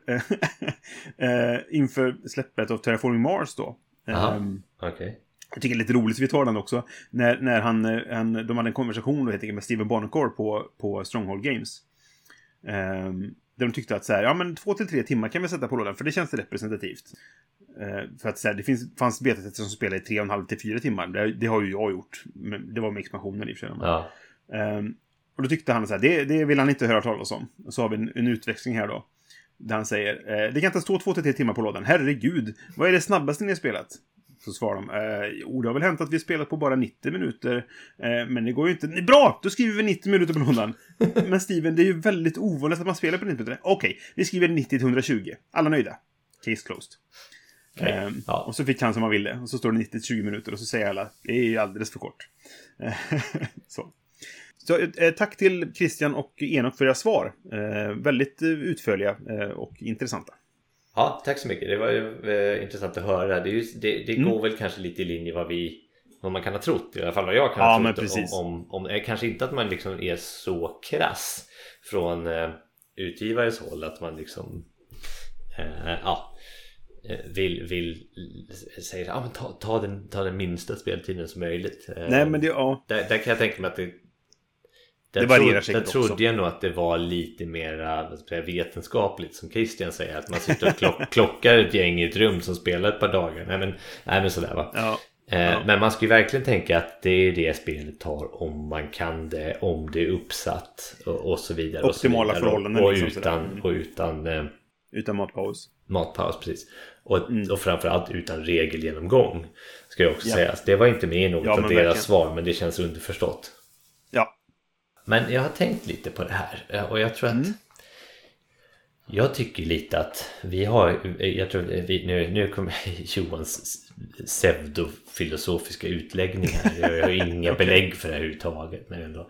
eh, inför släppet av Terraforming Mars då. Aha. Ehm, Okej. jag tycker det är lite roligt, vi tar den också. När, när han, eh, han, de hade en konversation då, helt enkelt med Steven Barnacore på, på Stronghold Games. Ehm, där de tyckte att så här, ja men två till tre timmar kan vi sätta på lådan, för det känns representativt. Eh, för att så här, det finns, fanns betatester som spelar i 3,5 till 4 timmar. Det, det, har ju jag gjort. Men det var med expansionen i och för sig. Ja. Um, och då tyckte han så här, det, det vill han inte höra talas om. Och så har vi en, en utväxling här då. Där han säger, eh, det kan inte stå 2-3 timmar på lådan. Herregud, vad är det snabbaste ni har spelat? Så svarar de, eh, jo det har väl hänt att vi spelat på bara 90 minuter. Eh, men det går ju inte. Bra! Då skriver vi 90 minuter på lådan. men Steven, det är ju väldigt ovanligt att man spelar på 90 minuter. Okej, okay, vi skriver 90 till 120. Alla nöjda. Case closed. Okay. Eh, ja. Och så fick han som han ville. Och så står det 90 till 20 minuter och så säger alla, det är ju alldeles för kort. så. Så, eh, tack till Christian och Enok för era svar. Eh, väldigt eh, utförliga eh, och intressanta. Ja, tack så mycket. Det var ju eh, intressant att höra. Det, just, det, det mm. går väl kanske lite i linje vad vi vad man kan ha trott. I alla fall vad jag kan ha trott. Om, om, om, eh, kanske inte att man liksom är så krass från eh, utgivares håll. Att man liksom eh, ja, vill, vill säga ja, men ta, ta, den, ta den minsta speltiden som möjligt. Nej, men det, ja. där, där kan jag tänka mig att det det varierar tro, Där trodde jag nog att det var lite mer vetenskapligt som Christian säger. Att man sitter och klock, klockar ett gäng i ett rum som spelar ett par dagar. Nej men, nej, men sådär va. Ja. Eh, ja. Men man ska ju verkligen tänka att det är det spelet tar om man kan det, om det är uppsatt och, och så vidare. Optimala och så förhållanden. Och, liksom utan, och utan, eh, utan matpaus. Matpaus, precis. Och, mm. och framförallt utan regelgenomgång. Ska jag också ja. säga. Det var inte med i något ja, av deras verkligen. svar men det känns underförstått. Men jag har tänkt lite på det här eh, och jag tror att mm. Jag tycker lite att vi har, jag tror vi, nu, nu kommer Johans pseudofilosofiska utläggning här. Jag har inga belägg för det här överhuvudtaget. Men ändå.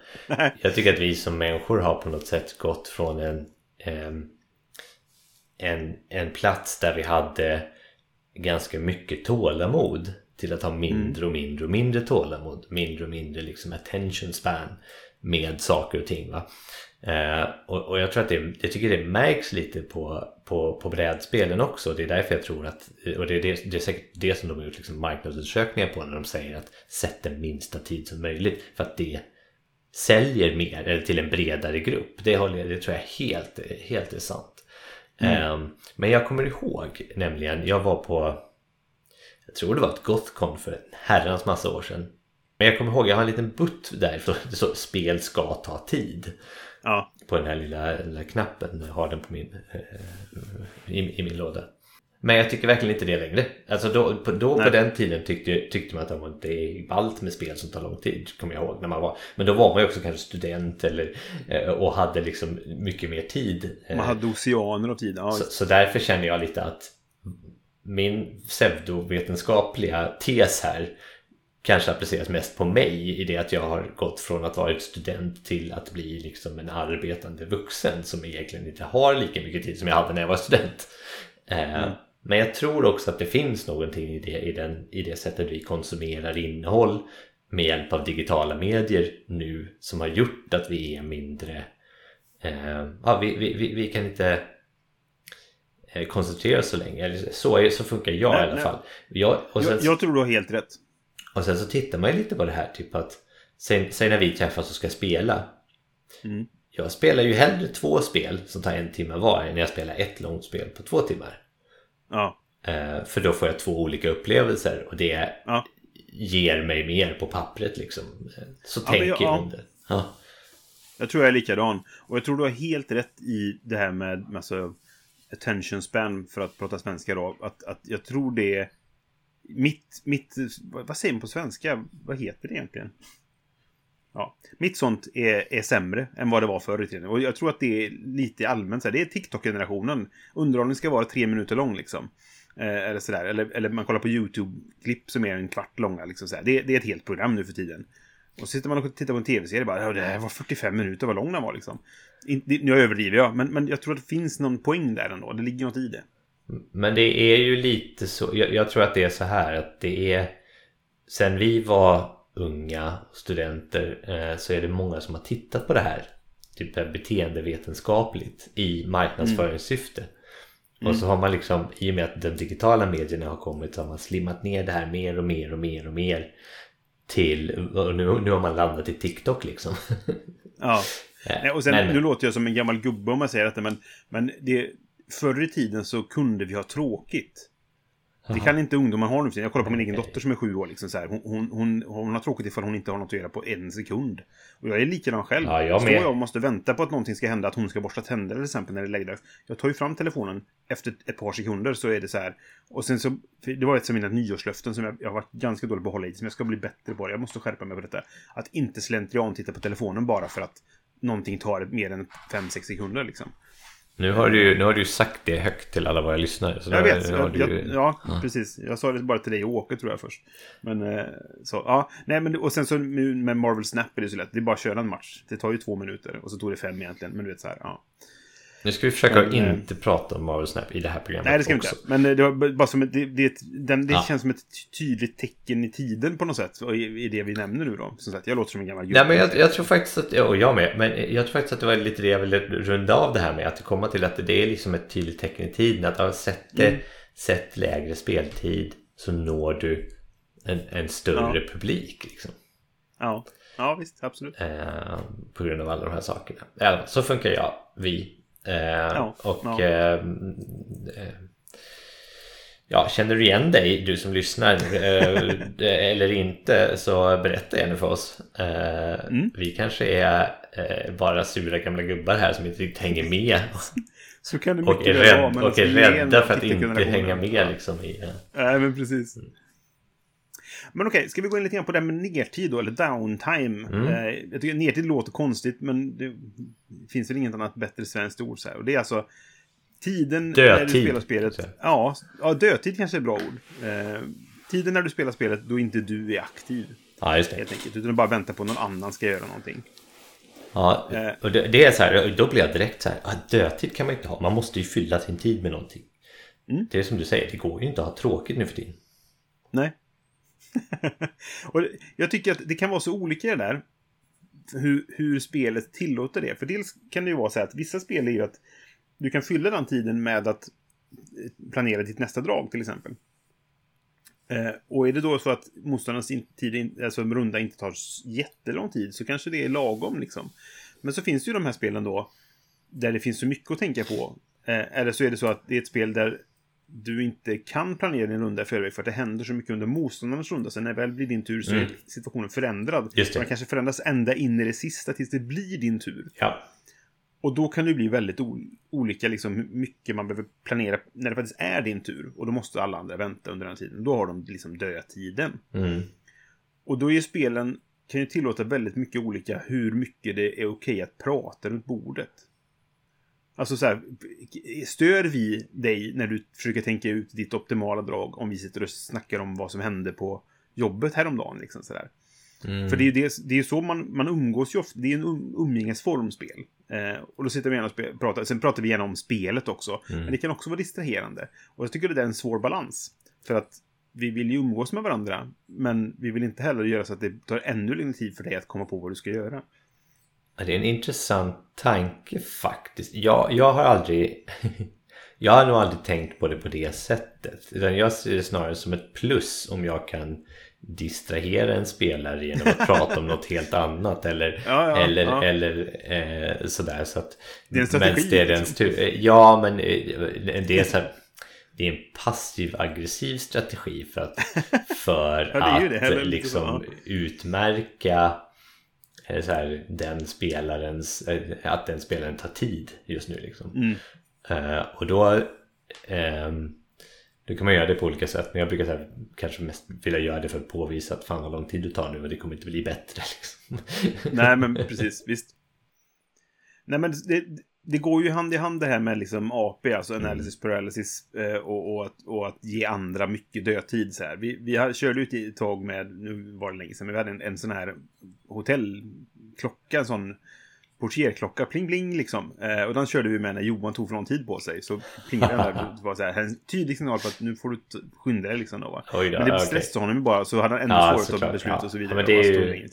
Jag tycker att vi som människor har på något sätt gått från en, en, en plats där vi hade ganska mycket tålamod till att ha mindre och mindre och mindre tålamod. Mindre och mindre liksom attention span med saker och ting. Va? Eh, och, och, jag tror att det, jag tycker det märks lite på, på, på brädspelen också. Det är därför jag tror att, och det är, det, det är säkert det som de har gjort liksom marknadsundersökningar på när de säger att sätt den minsta tid som möjligt. För att det säljer mer, eller till en bredare grupp. Det, håller, det tror jag helt, helt är sant. Mm. Eh, men jag kommer ihåg nämligen, jag var på, jag tror det var ett Gothcon för en herrans massa år sedan. Men jag kommer ihåg, jag har en liten butt där det står spel ska ta tid. Ja. På den här lilla, lilla knappen. Jag har den på min, eh, i, i min låda. Men jag tycker verkligen inte det längre. Alltså då, på, då på den tiden tyckte, tyckte man att det är ballt med spel som tar lång tid. Kommer jag ihåg. När man var, men då var man ju också kanske student eller, eh, och hade liksom mycket mer tid. Man hade oceaner av tid. Ja. Så, så därför känner jag lite att min pseudovetenskapliga tes här kanske appliceras mest på mig i det att jag har gått från att vara ett student till att bli liksom en arbetande vuxen som egentligen inte har lika mycket tid som jag hade när jag var student. Eh, mm. Men jag tror också att det finns någonting i det, i, den, i det sättet vi konsumerar innehåll med hjälp av digitala medier nu som har gjort att vi är mindre eh, ja, vi, vi, vi, kan inte eh, koncentrera oss så länge. så, så funkar jag nej, i alla fall. Jag, sen, jag, jag tror du har helt rätt. Och sen så tittar man ju lite på det här typ att Säg, säg när vi träffas och ska spela mm. Jag spelar ju hellre två spel som tar en timme var än jag spelar ett långt spel på två timmar Ja eh, För då får jag två olika upplevelser och det ja. ger mig mer på pappret liksom Så ja, tänker jag ja. om det ja. Jag tror jag är likadan Och jag tror du har helt rätt i det här med alltså, Attention span för att prata svenska då att, att jag tror det mitt, mitt, vad säger man på svenska? Vad heter det egentligen? Ja, mitt sånt är, är sämre än vad det var förr i tiden. Och jag tror att det är lite allmänt så här. Det är TikTok-generationen. Underhållning ska vara tre minuter lång liksom. Eh, eller sådär. Eller, eller man kollar på YouTube-klipp som är en kvart långa. Liksom så det, det, är ett helt program nu för tiden. Och så sitter man och tittar på en tv-serie bara. Det här var 45 minuter, vad lång den var liksom. nu överdriver jag, men, men jag tror att det finns någon poäng där ändå. Det ligger något i det. Men det är ju lite så, jag, jag, tror att det är så här att det är Sen vi var unga studenter eh, så är det många som har tittat på det här. Typ beteendevetenskapligt i marknadsföringssyfte. Mm. Och så har man liksom i och med att de digitala medierna har kommit så har man slimmat ner det här mer och mer och mer och mer Till, och nu, nu har man landat i TikTok liksom. Ja. Eh, och sen, men, nu låter jag som en gammal gubbe om jag säger detta men, men det, förr i tiden så kunde vi ha tråkigt. Det kan inte ungdomar ha nu. Jag kollar på min egen dotter som är sju år. Liksom, så här. Hon, hon, hon, hon har tråkigt ifall hon inte har något att göra på en sekund. Och jag är likadan själv. Ja, jag Står jag och måste vänta på att någonting ska hända, att hon ska borsta tänder till exempel när det är läggdags. Jag tar ju fram telefonen efter ett par sekunder så är det så här. Och sen så, det var ett av mina nyårslöften som jag, jag har varit ganska dålig på att hålla i. Som jag ska bli bättre på. det. Jag måste skärpa mig på detta. Att inte slentrian titta på telefonen bara för att någonting tar mer än 5-6 sekunder liksom. Nu har, du, nu har du sagt det högt till alla våra lyssnare. Jag nu- vet, nu jag, du, jag, ja, precis. Jag sa det bara till dig och Åke tror jag först. Men eh, så, ja. Nej, men och sen så med Marvel Snap är det så lätt. Det är bara att köra en match. Det tar ju två minuter och så tog det fem egentligen. Men du vet så här, ja. Nu ska vi försöka Men, eh, inte prata om Marvel Snap i det här programmet Nej, det ska vi inte. Men eh, det var bara som det, det, den, det Ja. känns som ett tydligt tecken i tiden på något sätt. Och i, i det vi nämner nu då. Som sagt, jag låter som en gammal. Nej, men jag, jag tror faktiskt att, och jag med, men jag tror faktiskt att det var lite det jag ville runda av det här med. Att komma till att det är liksom ett tydligt tecken i tiden. Att ja, sätt, det, Mm. sätt lägre speltid så når du en, en större publik. Liksom. Ja. ja, visst. Absolut. Eh, på grund av alla de här sakerna. Ja, så funkar jag, vi. Eh, och ja. eh, eh, ja, känner du igen dig, du som lyssnar, eh, eller inte, så berätta gärna för oss. Mm. Vi kanske är bara sura gamla gubbar här som inte riktigt hänger med Så kan det och mycket är, rädd, och alltså, är vi är en rädda för att inte hänga med Ja. liksom i... Nej, men precis. Men okej, ska vi gå in lite grann på det här med nertid då, eller downtime? Mm. Eh, jag tycker nertid låter konstigt, men det finns väl inget annat bättre svenskt ord så här. Och det är alltså tiden när du spelar spelet. säga. Ja, ja, dödtid kanske är ett bra ord. Eh, tiden när du spelar spelet då inte du är aktiv, Ja, just det. helt enkelt. Utan bara väntar på att någon annan ska göra någonting. Ja, Eh. och det, det är så här, då blir jag direkt så här, ah, dödtid kan man inte ha, man måste ju fylla sin tid med någonting. Mm. Det är som du säger, det går ju inte att ha tråkigt nu för tiden. Nej. och jag tycker att det kan vara så olika det där. Hur, hur spelet tillåter det. För dels kan det ju vara så att vissa spel är ju att du kan fylla den tiden med att eh, planera ditt nästa drag till exempel. Eh, och är det då så att motståndarens tid, alltså en runda inte tar jättelång tid så kanske det är lagom liksom. Men så finns det ju de här spelen då där det finns så mycket att tänka på. Eh, eller så är det så att det är ett spel där du inte kan planera din runda i förväg för att det händer så mycket under motståndarens runda. Sen när det väl blir din tur så är Mm. situationen förändrad. Just det. Den kanske förändras ända in i det sista tills det blir din tur. Ja, Och då kan det bli väldigt ol- olika liksom hur mycket man behöver planera när det faktiskt är din tur. Och då måste alla andra vänta under den tiden. Då har de liksom dödtiden. mm. Och då är spelen kan ju tillåta väldigt mycket olika hur mycket det är okej att prata runt bordet. Alltså så här, stör vi dig när du försöker tänka ut ditt optimala drag om vi sitter och snackar om vad som hände på jobbet häromdagen? Liksom så. Mm. För det är ju det, det är så man, man umgås ju ofta. Det är en um, umgängesform spel. Eh, och då sitter vi gärna och pratar. Sen pratar vi gärna om spelet också. Mm. Men det kan också vara distraherande. Och jag tycker det är en svår balans. För att vi vill ju umgås med varandra. Men vi vill inte heller göra så att det tar ännu längre tid för dig att komma på vad du ska göra. Det är en intressant tanke faktiskt. Jag, jag har aldrig... Jag har nog aldrig tänkt på det på det sättet. Utan jag ser det snarare som ett plus om jag kan distrahera en spelare genom att prata om något helt annat eller, Ja, ja, eller, ja. eller eh, sådär. Så att, Det är en strategi, det är liksom. tur. Ja, men eh, det är så här, Det är en passiv aggressiv strategi för att, för att liksom utmärka så här, den spelarens, eh, att den spelaren tar tid just nu liksom. Mm. Eh, och då ehm, då kan man göra det på olika sätt men jag brukar så här, kanske mest vilja göra det för att påvisa att fan vad lång tid du tar nu och det kommer inte bli bättre liksom. Nej, men precis. Visst. Nej, men det, det går ju hand i hand det här med liksom AP, alltså analysis paralysis, eh, och, och, att, och att ge andra mycket dödtid. Så här. Vi, vi körde ut ett tag med, nu var det länge sedan, men vi hade en, en sån här hotellklocka, en sån portierklocka, pling pling liksom. Eh, och den körde vi med när Johan tog för lång tid på sig. Så plingade den där, det var så här, en tydlig signal på att nu får du skynda dig liksom då. Va? Oj då, men det stressade honom ju bara, så hade han ännu Ja, svårare att ta beslut Ja. och så Ja, vidare. men det är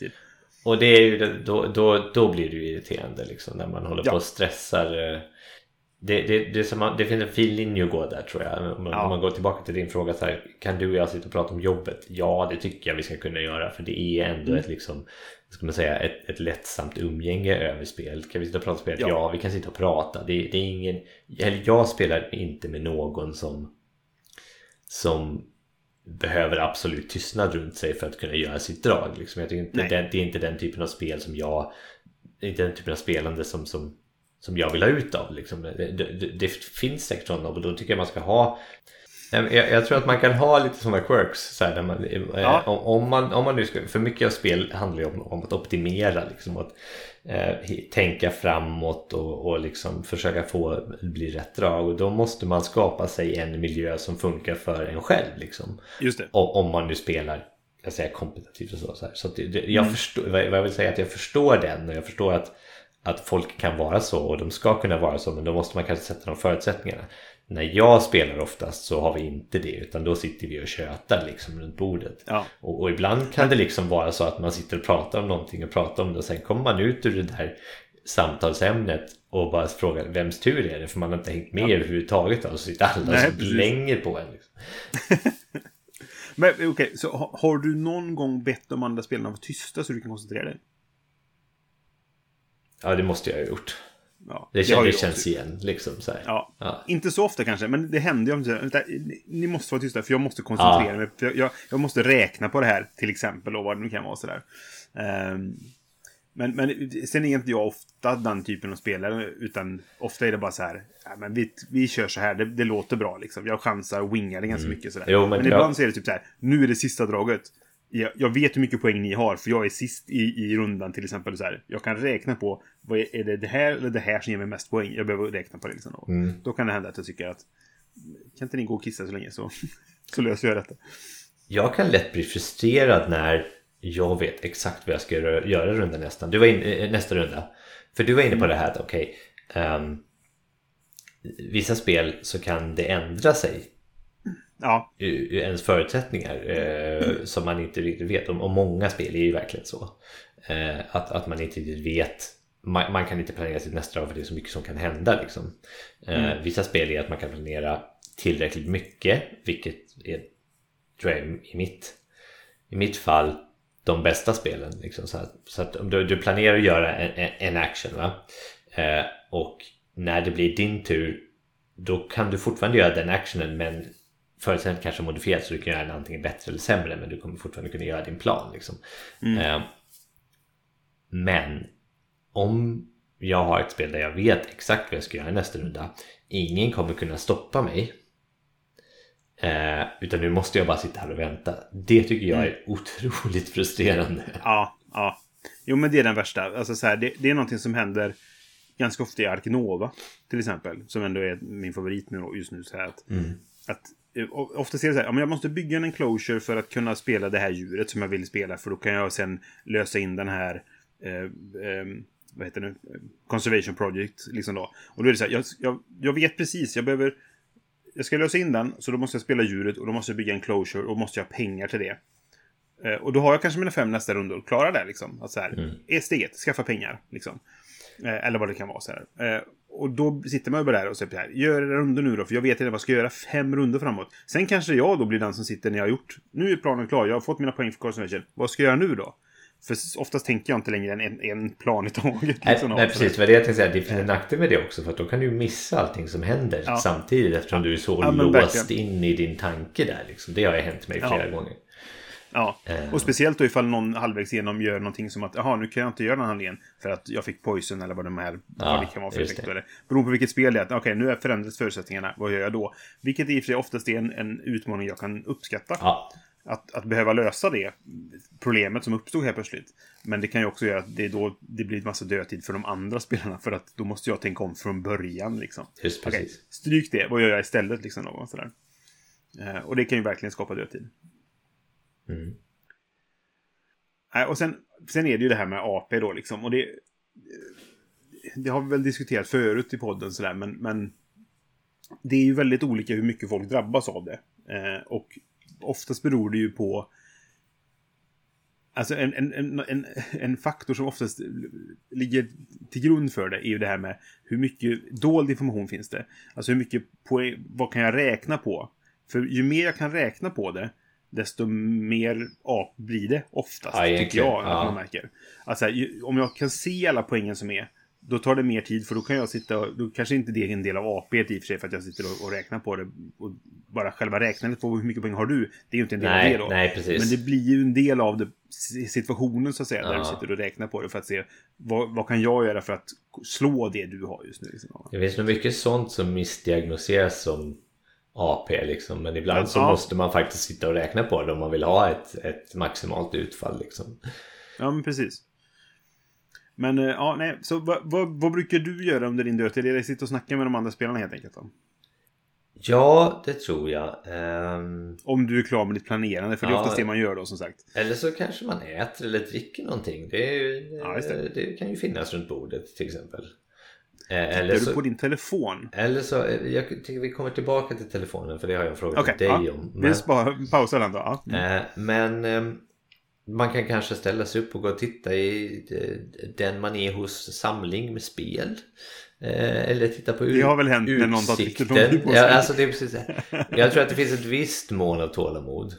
ju-. Och det är ju, då, då, då blir det ju irriterande liksom när man håller Ja. på och stressar. eh. Det, det, det, är som det finns en fin linje att gå där tror jag. Om man, Ja. man går tillbaka till din fråga så här, kan du och jag sitta och prata om jobbet? Ja, det tycker jag vi ska kunna göra för det är ändå Mm. ett liksom, ska man säga, ett, ett lättsamt umgänge över spel. Kan vi sitta och prata om spel? Ja. Ja. vi kan sitta och prata. Det, det är ingen, eller jag spelar inte med någon som som behöver absolut tystnad runt sig för att kunna göra sitt drag. Liksom. Jag tycker inte, det, det, är inte den typen av spel som jag... Inte den typen av spelande som, som, som jag vill ha ut av. Liksom. Det, det, det finns säkert sådana och då tycker jag man ska ha jag, jag, tror att man kan ha lite sådana quirks. Så här, man, eh, ja. om, om, man, om man nu ska, för mycket av spel handlar ju om, om att optimera. Liksom, att eh, tänka framåt och, och liksom försöka få bli rätt drag. Och då måste man skapa sig en miljö som funkar för en själv. Liksom. Om, om man nu spelar jag säger kompetitivt och så. så, så det, det, jag, mm. förstår, vad jag vill säga är att jag förstår den och jag förstår att, att folk kan vara så och de ska kunna vara så men då måste man kanske sätta de förutsättningarna när jag spelar oftast så har vi inte det utan då sitter vi och tjötar liksom runt bordet. Ja. Och, och, ibland kan det liksom vara så att man sitter och pratar om någonting och pratar om det och sen kommer man ut ur det där samtalsämnet och bara frågar vems tur är det för man har inte hängt med ja. överhuvudtaget och så sitter alla Nej, och slänger på en. Liksom. Men okej, okay, så har du någon gång bett de andra spelarna att vara tysta så du kan koncentrera dig? Ja, det måste jag ha gjort. Ja, det, det, känns, det känns igen liksom. Så ja. ja. Inte så ofta kanske, men det händer ju. Ni måste vara tysta för jag måste koncentrera ja. mig. Jag, jag, jag, måste räkna på det här till exempel och vad det nu kan vara sådär. Um, men, men sen är inte jag ofta den typen av spelare. Utan ofta är det bara så här. Ja, men vi, vi kör så här. Det, det låter bra liksom. Jag chansar och wingar det ganska mm. mycket. Jo, men, men ibland så är det typ så här. Nu är det sista draget jag, jag, vet hur mycket poäng ni har, för jag är sist i, i rundan till exempel. Så här. Jag kan räkna på, vad är, är det det här eller det här som ger mig mest poäng? Jag behöver räkna på det. Liksom. Mm. Då kan det hända att jag tycker att, kan inte ni gå och kissa så länge så, så löser jag detta. Jag kan lätt bli frustrerad när jag vet exakt vad jag ska göra, göra runda nästan. Du var in, eh, nästa runda. För du var inne på det här att okej, okay, um, ehm, vissa spel så kan det ändra sig ja. ens förutsättningar eh, som man inte riktigt vet. Och, och många spel är ju verkligen så. Eh, att, att man inte riktigt vet. Man, man, kan inte planera sitt nästa drag för det är så mycket som kan hända. Liksom. Eh, mm. Vissa spel är att man kan planera tillräckligt mycket, vilket är tror jag, i, mitt, i mitt fall de bästa spelen. Liksom, så, att, så att om du, du, planerar att göra en, en action va? Eh, och när det blir din tur då kan du fortfarande göra den actionen men förutsättningarna kanske modifierat så du kan göra den antingen bättre eller sämre men du kommer fortfarande kunna göra din plan. Liksom. Mm. Eh, men om jag har ett spel där jag vet exakt vad jag ska göra i nästa runda ingen kommer kunna stoppa mig eh, utan nu måste jag bara sitta här och vänta. Det tycker jag är mm. otroligt frustrerande. Ja, ja. Jo men det är den värsta. Alltså, så här, det, det är någonting som händer ganska ofta i Arkinova till exempel. Som ändå är min favorit nu just nu. Så här, att, mm. att ofta ser det så här, jag måste bygga en enclosure för att kunna spela det här djuret som jag vill spela. För då kan jag sen lösa in den här, eh, eh, vad heter det nu, Conservation Project. Liksom då. Och då är det så här, jag, jag, jag vet precis, jag behöver, jag ska lösa in den, så då måste jag spela djuret och då måste jag bygga en enclosure och måste jag ha pengar till det. Eh, och då har jag kanske mina fem nästa rundor och klarar det liksom. Att så här, mm. är steget, skaffa pengar. Liksom. Eh, eller vad det kan vara. Så här. Eh, och då sitter man ju bara där och säger här, gör runder nu då, för jag vet inte vad jag ska göra fem runder framåt. Sen kanske jag då blir den som sitter när jag har gjort, nu är planen klar, jag har fått mina poäng för Concentration. Vad ska jag göra nu då? För oftast tänker jag inte längre än en, en plan i taget. Liksom, nej, precis. För det jag tänkte säga, det finns en nackdel med det också. För att då kan du missa allting som händer ja. samtidigt. Eftersom du är så ja, låst verkligen. in i din tanke där. Liksom. Det har ju hänt mig flera ja. gånger. Ja, eh. och speciellt då ifall någon halvvägs igenom gör någonting som att jaha, nu kan jag inte göra den här handlingen för att jag fick poison eller vad de här ja, vad det kan vara för effekt. Beroende på vilket spel det är. Okej, okay, nu har förändrats förutsättningarna. Vad gör jag då? Vilket i och för sig oftast är en, en utmaning jag kan uppskatta. Ja. Att, att behöva lösa det problemet som uppstod helt plötsligt. Men det kan ju också göra att det, då, det blir en massa dödtid för de andra spelarna. För att då måste jag tänka om från början. Liksom. Just. Okay, stryk det, vad gör jag istället? Liksom, och, sådär. Eh, och det kan ju verkligen skapa dödtid. Mm. Och sen, sen är det ju det här med AP då liksom. Och det, det har vi väl diskuterat förut i podden sådär. Men, men det är ju väldigt olika hur mycket folk drabbas av det. Eh, och oftast beror det ju på Alltså en, en, en, en faktor som oftast ligger till grund för det är ju det här med hur mycket dold information finns det. Alltså hur mycket på, vad kan jag räkna på? För ju mer jag kan räkna på det, desto mer A blir det oftast, ja, tycker jag. Ja. man märker. Alltså, om jag kan se alla poängen som är, då tar det mer tid för då kan jag sitta och, då kanske inte det är en del av AP i och för sig för att jag sitter och, och räknar på det. Och bara själva räknandet på hur mycket poäng har du, det är ju inte en del Nej, av det då. nej, precis. Men det blir ju en del av det, situationen så att säga, där Ja. du sitter och räknar på det för att se vad, vad kan jag göra för att slå det du har just nu. Liksom. Det finns nog mycket sånt som missdiagnoseras som AP liksom. Men ibland så Ja. måste man faktiskt sitta och räkna på det om man vill ha ett, ett maximalt utfall liksom. Ja, men precis. Men eh, ja, nej, så vad, vad, vad brukar du göra under din dödtid? Att sitta och snacka med de andra spelarna helt enkelt? Då? Ja, det tror jag. Ehm, Om du är klar med ditt planerande, för det är Ja. oftast det man gör då som sagt. eller så kanske man äter eller dricker någonting. Det, är, Ja, det. det kan ju finnas runt bordet till exempel. Eh, Eller Eller du på din telefon? eller så, eh, jag tycker vi kommer tillbaka till telefonen för det har jag en fråga Okej, till dig ja. om. Vi spar, pausar den då. Mm. Eh, Men eh, man kan kanske ställa sig upp och gå och titta i den man är hos samling med spel. Eller titta på Det har väl hänt när någon tar utsikten. titeln på sig. Ja, alltså det är precis. Jag tror att det finns ett visst mån av tålamod.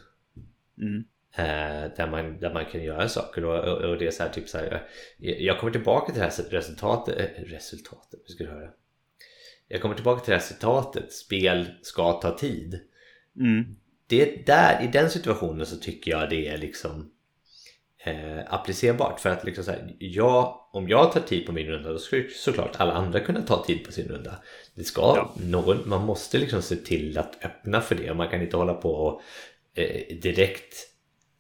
Mm. Eh, där, man, där man kan göra saker och, och, och det är så här typ så här. Jag, jag kommer tillbaka till det här resultatet. Eh, resultatet, vi ska höra. Jag kommer tillbaka till det här citatet. Spel ska ta tid Mm. det där, i den situationen så tycker jag det är liksom eh, applicerbart. För att liksom så här, jag, om jag tar tid på min runda då ska såklart alla andra kunna ta tid på sin runda. Det ska Ja. någon, man måste liksom se till att öppna för det. Man kan inte hålla på och eh, direkt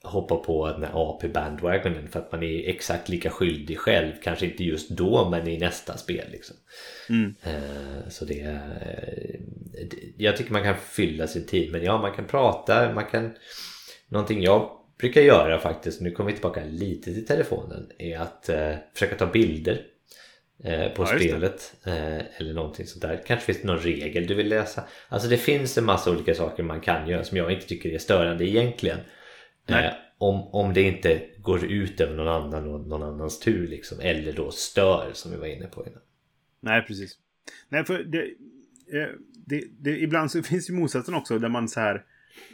hoppa på den här AP-bandwagonen för att man är exakt lika skyldig själv. Kanske inte just då men i nästa spel liksom. Mm. Eh, Så det är... det- Jag tycker man kan fylla sin tid men ja man kan prata, man kan... Någonting jag brukar göra faktiskt, nu kommer vi tillbaka lite till telefonen, är att eh, försöka ta bilder eh, på Ja, spelet eh, eller någonting sånt där. Kanske finns det någon regel du vill läsa. Alltså det finns en massa olika saker man kan göra som jag inte tycker är störande egentligen. Eh, om, om det inte går ut över någon annan och någon annans tur liksom. Eller då stör som vi var inne på innan. Nej, precis. Nej, för det, eh, det, det, ibland så finns ju motsatsen också där man så här.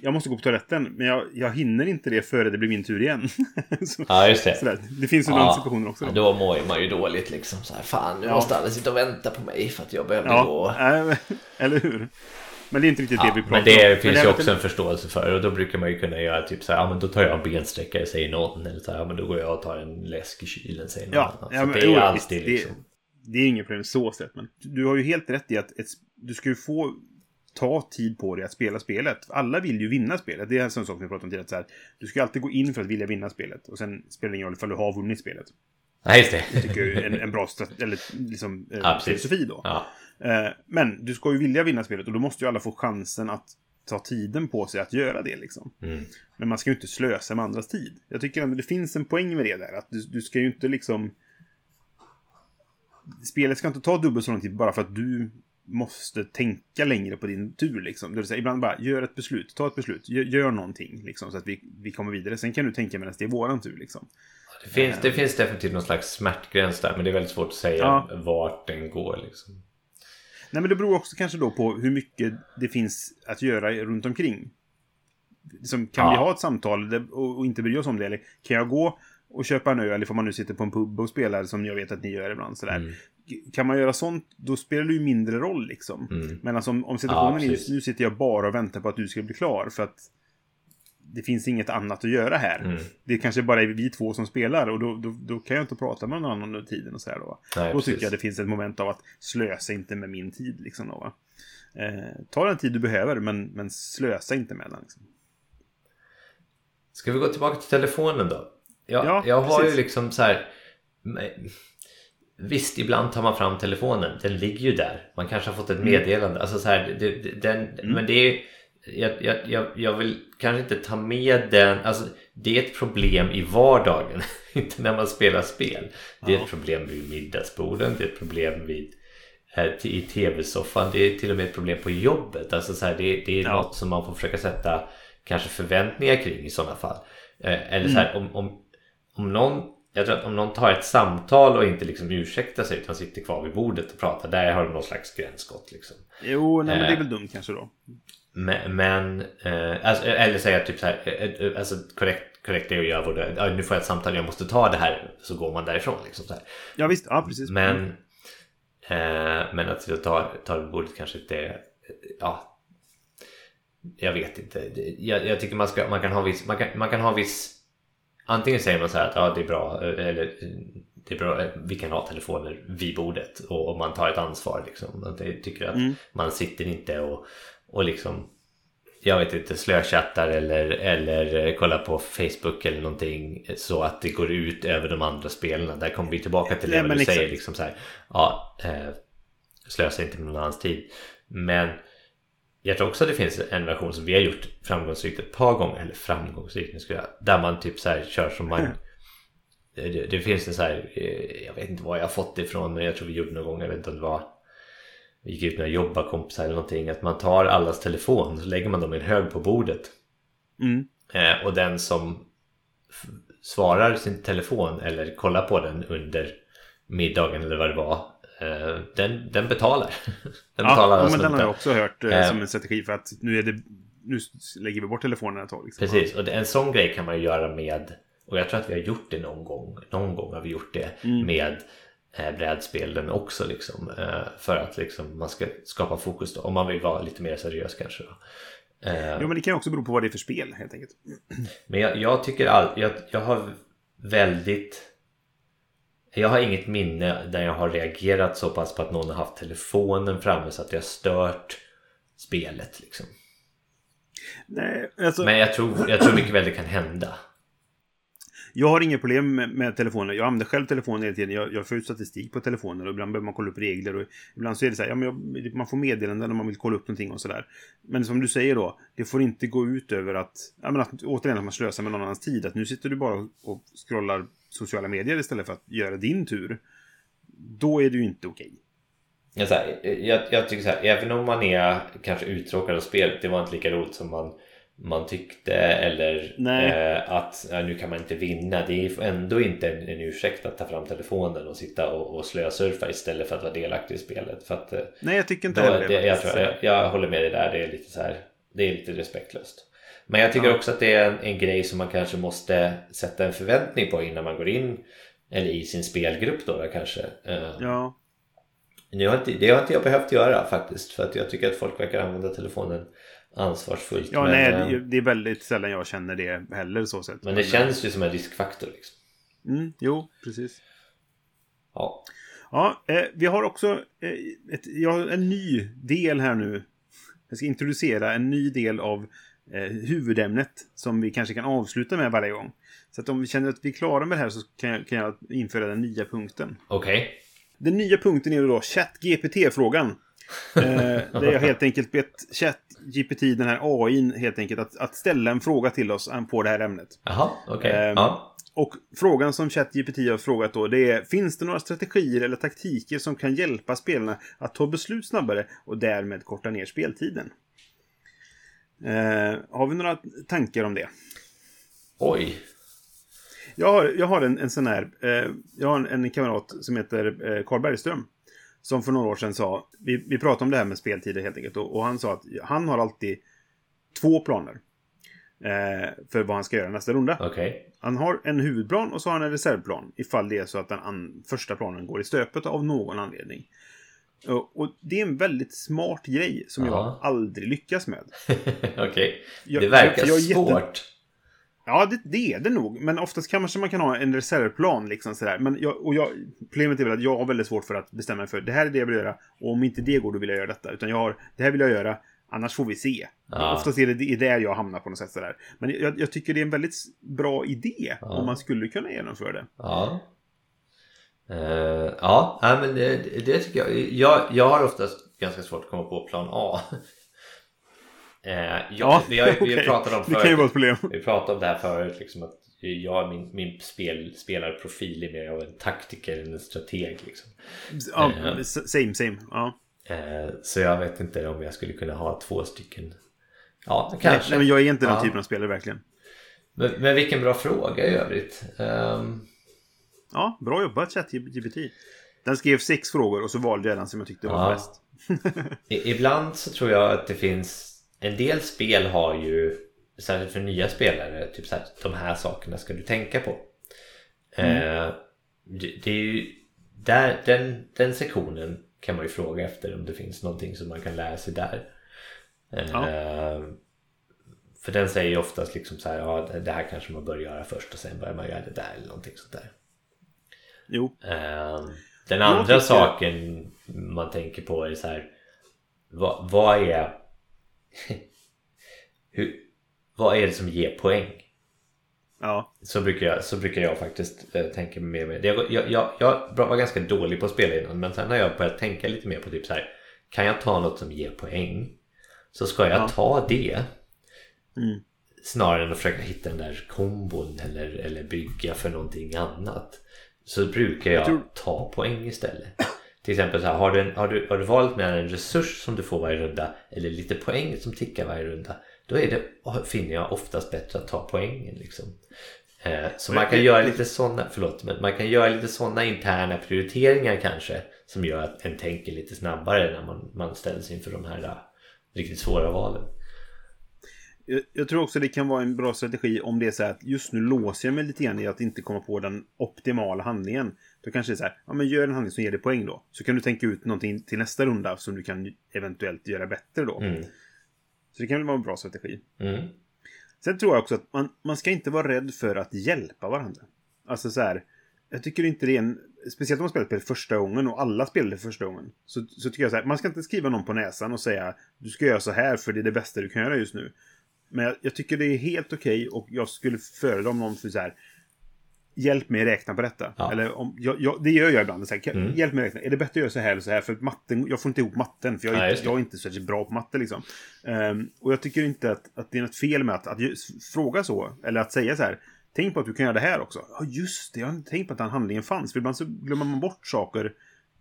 Jag måste gå på toaletten, men jag, jag hinner inte det före det blir min tur igen. så, Ja just det. sådär. Det finns ju den situationen också. Ja, Då. då mår man ju dåligt liksom så här, Fan nu Ja. måste alla sitta och vänta på mig för att jag behövde gå. Ja, äh, eller hur? Men det är inte riktigt det Ja, vi pratar men det om. finns är ju också en förståelse för och då brukar man ju kunna göra typ så här, ja men då tar jag en bensträckare säger någon eller så här, ja men då går jag och tar en läsk i kylen säger någon Ja, annan. ja men, det är jo, alltid det, liksom. det är inget problem så sett. Men du har ju helt rätt i att ett, du ska ju få ta tid på dig att spela spelet. Alla vill ju vinna spelet. Det är en sån sak vi pratade om tidigare. Så här, du ska alltid gå in för att vilja vinna spelet. Och sen spelar det ingen roll ifall du har vunnit spelet. Nej just det. tycker jag är en, en bra eller, liksom, eh, Ja, precis. filosofi då. Ja. Eh, men du ska ju vilja vinna spelet och då måste ju alla få chansen att ta tiden på sig att göra det. Liksom. Mm. Men man ska ju inte slösa med andras tid. Jag tycker ändå det finns en poäng med det där. Att du, du ska ju inte liksom... Spelet ska inte ta dubbelt så lång tid bara för att du måste tänka längre på din tur. Liksom. Det vill säga, ibland bara, gör ett beslut. Ta ett beslut. Gör, gör någonting. Liksom, så att vi, vi kommer vidare. Sen kan du tänka medan det är våran tur. Liksom. Det, finns, det finns definitivt någon slags smärtgräns där men det är väldigt svårt att säga Ja. vart den går liksom. Nej, men det beror också kanske då på hur mycket det finns att göra runt omkring. Som, kan Ja. vi ha ett samtal och, och inte bry oss om det? Eller kan jag gå och köpa en öl, eller får man nu sitta på en pub och spela, som jag vet att ni gör ibland. Sådär. Mm. Kan man göra sånt, då spelar det ju mindre roll liksom. Mm. Men alltså, om, om situationen Ja, är nu sitter jag bara och väntar på att du ska bli klar. För att det finns inget annat att göra här. Mm. Det kanske bara är vi två som spelar och då, då, då kan jag inte prata med någon annan under tiden och sådär då. Nej, Då precis. tycker jag det finns ett moment av att slösa inte med min tid. Liksom, då? Eh, ta den tid du behöver, men, men slösa inte med den. Liksom. Ska vi gå tillbaka till telefonen då? Jag, Ja, jag har precis. ju liksom så här. Visst, ibland tar man fram telefonen. Den ligger ju där. Man kanske har fått ett meddelande. Alltså så här, det, den, Men det är jag, jag, jag, vill kanske inte ta med den. Alltså, det är ett problem i vardagen. inte när man spelar spel. Det är ett problem vid middagsborden. Det är ett problem vid eh, i tv-soffan. Det är till och med ett problem på jobbet. Alltså så här, det, det är Ja. något som man får försöka sätta kanske förväntningar kring i sådana fall. Eh, eller så här, om, om, om någon jag tror att om någon tar ett samtal och inte liksom ursäktar sig utan sitter kvar vid bordet och pratar. Där har du någon slags gränsskott liksom. Jo, nej, men det är Eh. väl dumt kanske då. Men, men eh, alltså, eller säga typ så här, eh, eh, alltså korrekt, korrekt är att göra både, ja, nu får jag ett samtal, jag måste ta det här, så går man därifrån liksom så här. Ja, visst. Ja, precis. Men Eh, men att jag tar, tar bordet kanske inte. Ja, jag vet inte. Jag, jag tycker man, ska, man, kan ha viss, man, kan, man kan ha viss... Antingen säger man så här att ja, det är bra, eller det är bra, vi kan ha telefoner vid bordet och, och man tar ett ansvar. Liksom. Jag tycker att Mm. man sitter inte och, och liksom jag vet inte, slöchattar eller, eller kollar på Facebook eller någonting så att det går ut över de andra spelarna. Där kommer vi tillbaka till det Nej, du säger liksom så här. Ja, eh, slösa inte med någon annans tid. Men jag tror också att det finns en version som vi har gjort framgångsrikt ett par gånger, eller framgångsrikt, nu ska jag, där man typ så här kör som man det, det finns en så här, eh, jag vet inte var jag har fått det ifrån men jag tror vi gjorde någon gång, jag vet inte om det var gick ut med jobbarkompisar eller någonting, att man tar allas telefon så lägger man dem i en hög på bordet Mm. eh, och den som svarar sin telefon eller kollar på den under middagen eller vad det var eh, den, den betalar. den betalar Ja, men den har jag också hört eh, Eh. som en strategi för att nu är det... Nu lägger vi bort telefonen ett tag. Liksom. Precis, och det- en sån grej kan man ju göra med och jag tror att vi har gjort det någon gång. Någon gång har vi gjort det Mm. med brädspelen också liksom. Eh, för att liksom man ska skapa fokus då. Om man vill vara lite mer seriös kanske. Då. Eh, Jo, men det kan också bero på vad det är för spel, helt enkelt. Men jag, jag tycker all, jag, jag har väldigt Jag har inget minne där jag har reagerat så pass på att någon har haft telefonen framme så att jag har stört spelet liksom. Nej, alltså... Men jag tror, jag tror mycket väl det kan hända. Jag har inga problem med, med telefoner. Jag använder själv telefonen hela tiden. Jag, jag får ut statistik på telefoner och ibland behöver man kolla upp regler. Och ibland så är det så här, ja, men jag, man får meddelanden när man vill kolla upp någonting och sådär. Men som du säger då, det får inte gå ut över att, ja, men att återigen att man slösar med någon annans tid. Att nu sitter du bara och scrollar sociala medier istället för att göra din tur. Då är det ju inte okej. Jag, här, jag, jag tycker så här, även om man är kanske uttråkad av spelet, det var inte lika roligt som man, man tyckte eller eh, att ja, nu kan man inte vinna. Det är ändå inte en, en ursäkt att ta fram telefonen och sitta och, och slösurfa istället för att vara delaktig i spelet. För att, eh, Nej, jag tycker inte då, heller det, jag, tror, jag, jag håller med dig där, det är lite så här, det är lite respektlöst. Men jag tycker Ja. också att det är en, en grej som man kanske måste sätta en förväntning på innan man går in eller i sin spelgrupp då, då kanske. Eh, Ja, nu har inte, det har inte jag behövt göra faktiskt för att jag tycker att folk verkar använda telefonen ansvarsfullt. ja men, nej, eh, det, är väldigt sällan jag känner det heller så sett. men det känns ju som en riskfaktor. Liksom. Mm, jo, precis. Ja. Ja, eh, vi har också eh, ett, har en ny del här nu. Jag ska introducera en ny del av eh, huvudämnet som vi kanske kan avsluta med varje gång. Så att om vi känner att vi är klara med det här så kan jag, kan jag införa den nya punkten. Okej. Den nya punkten är då ChatGPT-frågan. Eh, där jag helt enkelt bett ChatGPT, den här AIn, helt enkelt att, att ställa en fråga till oss eh, på det här ämnet. Jaha, okej. Ehm, Ja. Och frågan som ChatGPT har frågat då, det är Finns det några strategier eller taktiker som kan hjälpa spelarna att ta beslut snabbare och därmed korta ner speltiden? Eh, har vi några tankar om det? Oj. Jag har, jag har en, en sån här, eh, jag har en, en kamrat som heter eh, Carl Bergström. Som för några år sedan sa, vi, vi pratade om det här med speltider helt enkelt. Och, och han sa att han har alltid två planer. Eh, för vad han ska göra nästa runda. Okej. Han har en huvudplan och så har han en reservplan. Ifall det är så att den an- första planen går i stöpet av någon anledning. Och, och det är en väldigt smart grej som jag Ja. aldrig lyckas med. Okej. Jag- Det verkar jag- jag är jätte- svårt. Ja, det, det är det nog. Men oftast kanske man kan ha en reservplan. Liksom sådär. Men jag, och jag, problemet är väl att jag har väldigt svårt för att bestämma mig för det här är det jag vill göra. Och om inte det går, då vill jag göra detta. Utan jag har, det här vill jag göra, annars får vi se. Ja. Oftast är det, det är där jag hamnar på något sätt. Sådär. Men jag, jag tycker det är en väldigt bra idé. Ja. Om man skulle kunna genomföra det. Ja. Eh, ja, men det, det tycker jag. jag. Jag har oftast ganska svårt att komma på plan A. Eh, jag, vi har, vi har okej. pratat om Det kan ju vara förut, ett problem. vi pratade om det här förut liksom att jag, min, min spel, spelarprofil är mer av en taktiker än en strateg liksom. Ja, Eh. same, same. Ja. Eh, så jag vet inte om jag skulle kunna ha två stycken. Ja, kanske. nej, men jag är inte den Ja. typen av spelare verkligen. Men, men vilken bra fråga i övrigt. Ehm, Ja, bra jobbat ChatGPT. Den skrev sex frågor och så valde jag den som jag tyckte var Ja. bäst. Ibland så tror jag att det finns En del spel har ju Särskilt för nya spelare Typ så här, de här sakerna ska du tänka på eh, det, det är ju där, den, den sektionen kan man ju fråga efter om det finns någonting som man kan lära sig där. Eh, Ja. För den säger ju oftast liksom så här, ja det här kanske man bör göra först och sen börjar man göra det där eller någonting sånt där. Jo. Eh, Den andra saken man tänker på är så här, vad, vad är hur, vad är det som ger poäng? Ja. Så brukar jag, så brukar jag faktiskt eh, tänka mer med. Jag, jag, jag, jag var ganska dålig på att spela innan men sen har jag börjat tänka lite mer på typ så här. Kan jag ta något som ger poäng så ska jag Ja. ta det Mm. snarare än att försöka hitta den där kombon eller, eller bygga för någonting annat. Så brukar jag tror- ta poäng istället. Till exempel så här, har, du en, har, du, har du valt med en resurs som du får varje runda eller lite poäng som tickar varje runda då är det, finner jag oftast bättre att ta poängen liksom. Eh, Så man kan göra lite sådana, förlåt, men man kan göra lite sådana interna prioriteringar kanske som gör att en tänker lite snabbare när man, man ställs inför de här eh, riktigt svåra valen. Jag, jag tror också det kan vara en bra strategi om det är så här att just nu låser jag mig lite grann i att inte komma på den optimala handlingen. Då kanske det är så här, ja men gör en handling som ger dig poäng då. Så kan du tänka ut någonting till nästa runda som du kan eventuellt göra bättre då. Mm. Så det kan väl vara en bra strategi. Mm. Sen tror jag också att man, man ska inte vara rädd för att hjälpa varandra. Alltså så här. Jag tycker inte det är en... Speciellt om man spelar spel första gången och alla spelar det första gången. Så, så tycker jag så här. Man ska inte skriva någon på näsan och säga du ska göra så här för det är det bästa du kan göra just nu. Men jag, jag tycker det är helt okej och jag skulle föredra om någon för så här. Hjälp mig räkna på detta. Ja. Eller om, jag, jag, det gör jag ibland. Så här, Mm. Hjälp mig räkna. Är det bättre att göra så här eller så här? För matten, jag får inte ihop matten. För jag, är Nej, inte- jag är inte särskilt bra på matte liksom. Ehm, och jag tycker inte att, att det är något fel med att, att fråga så. Eller att säga så här. Tänk på att du kan göra det här också. Ja, just det. Jag har inte tänkt på att den handlingen fanns. För ibland så glömmer man bort saker.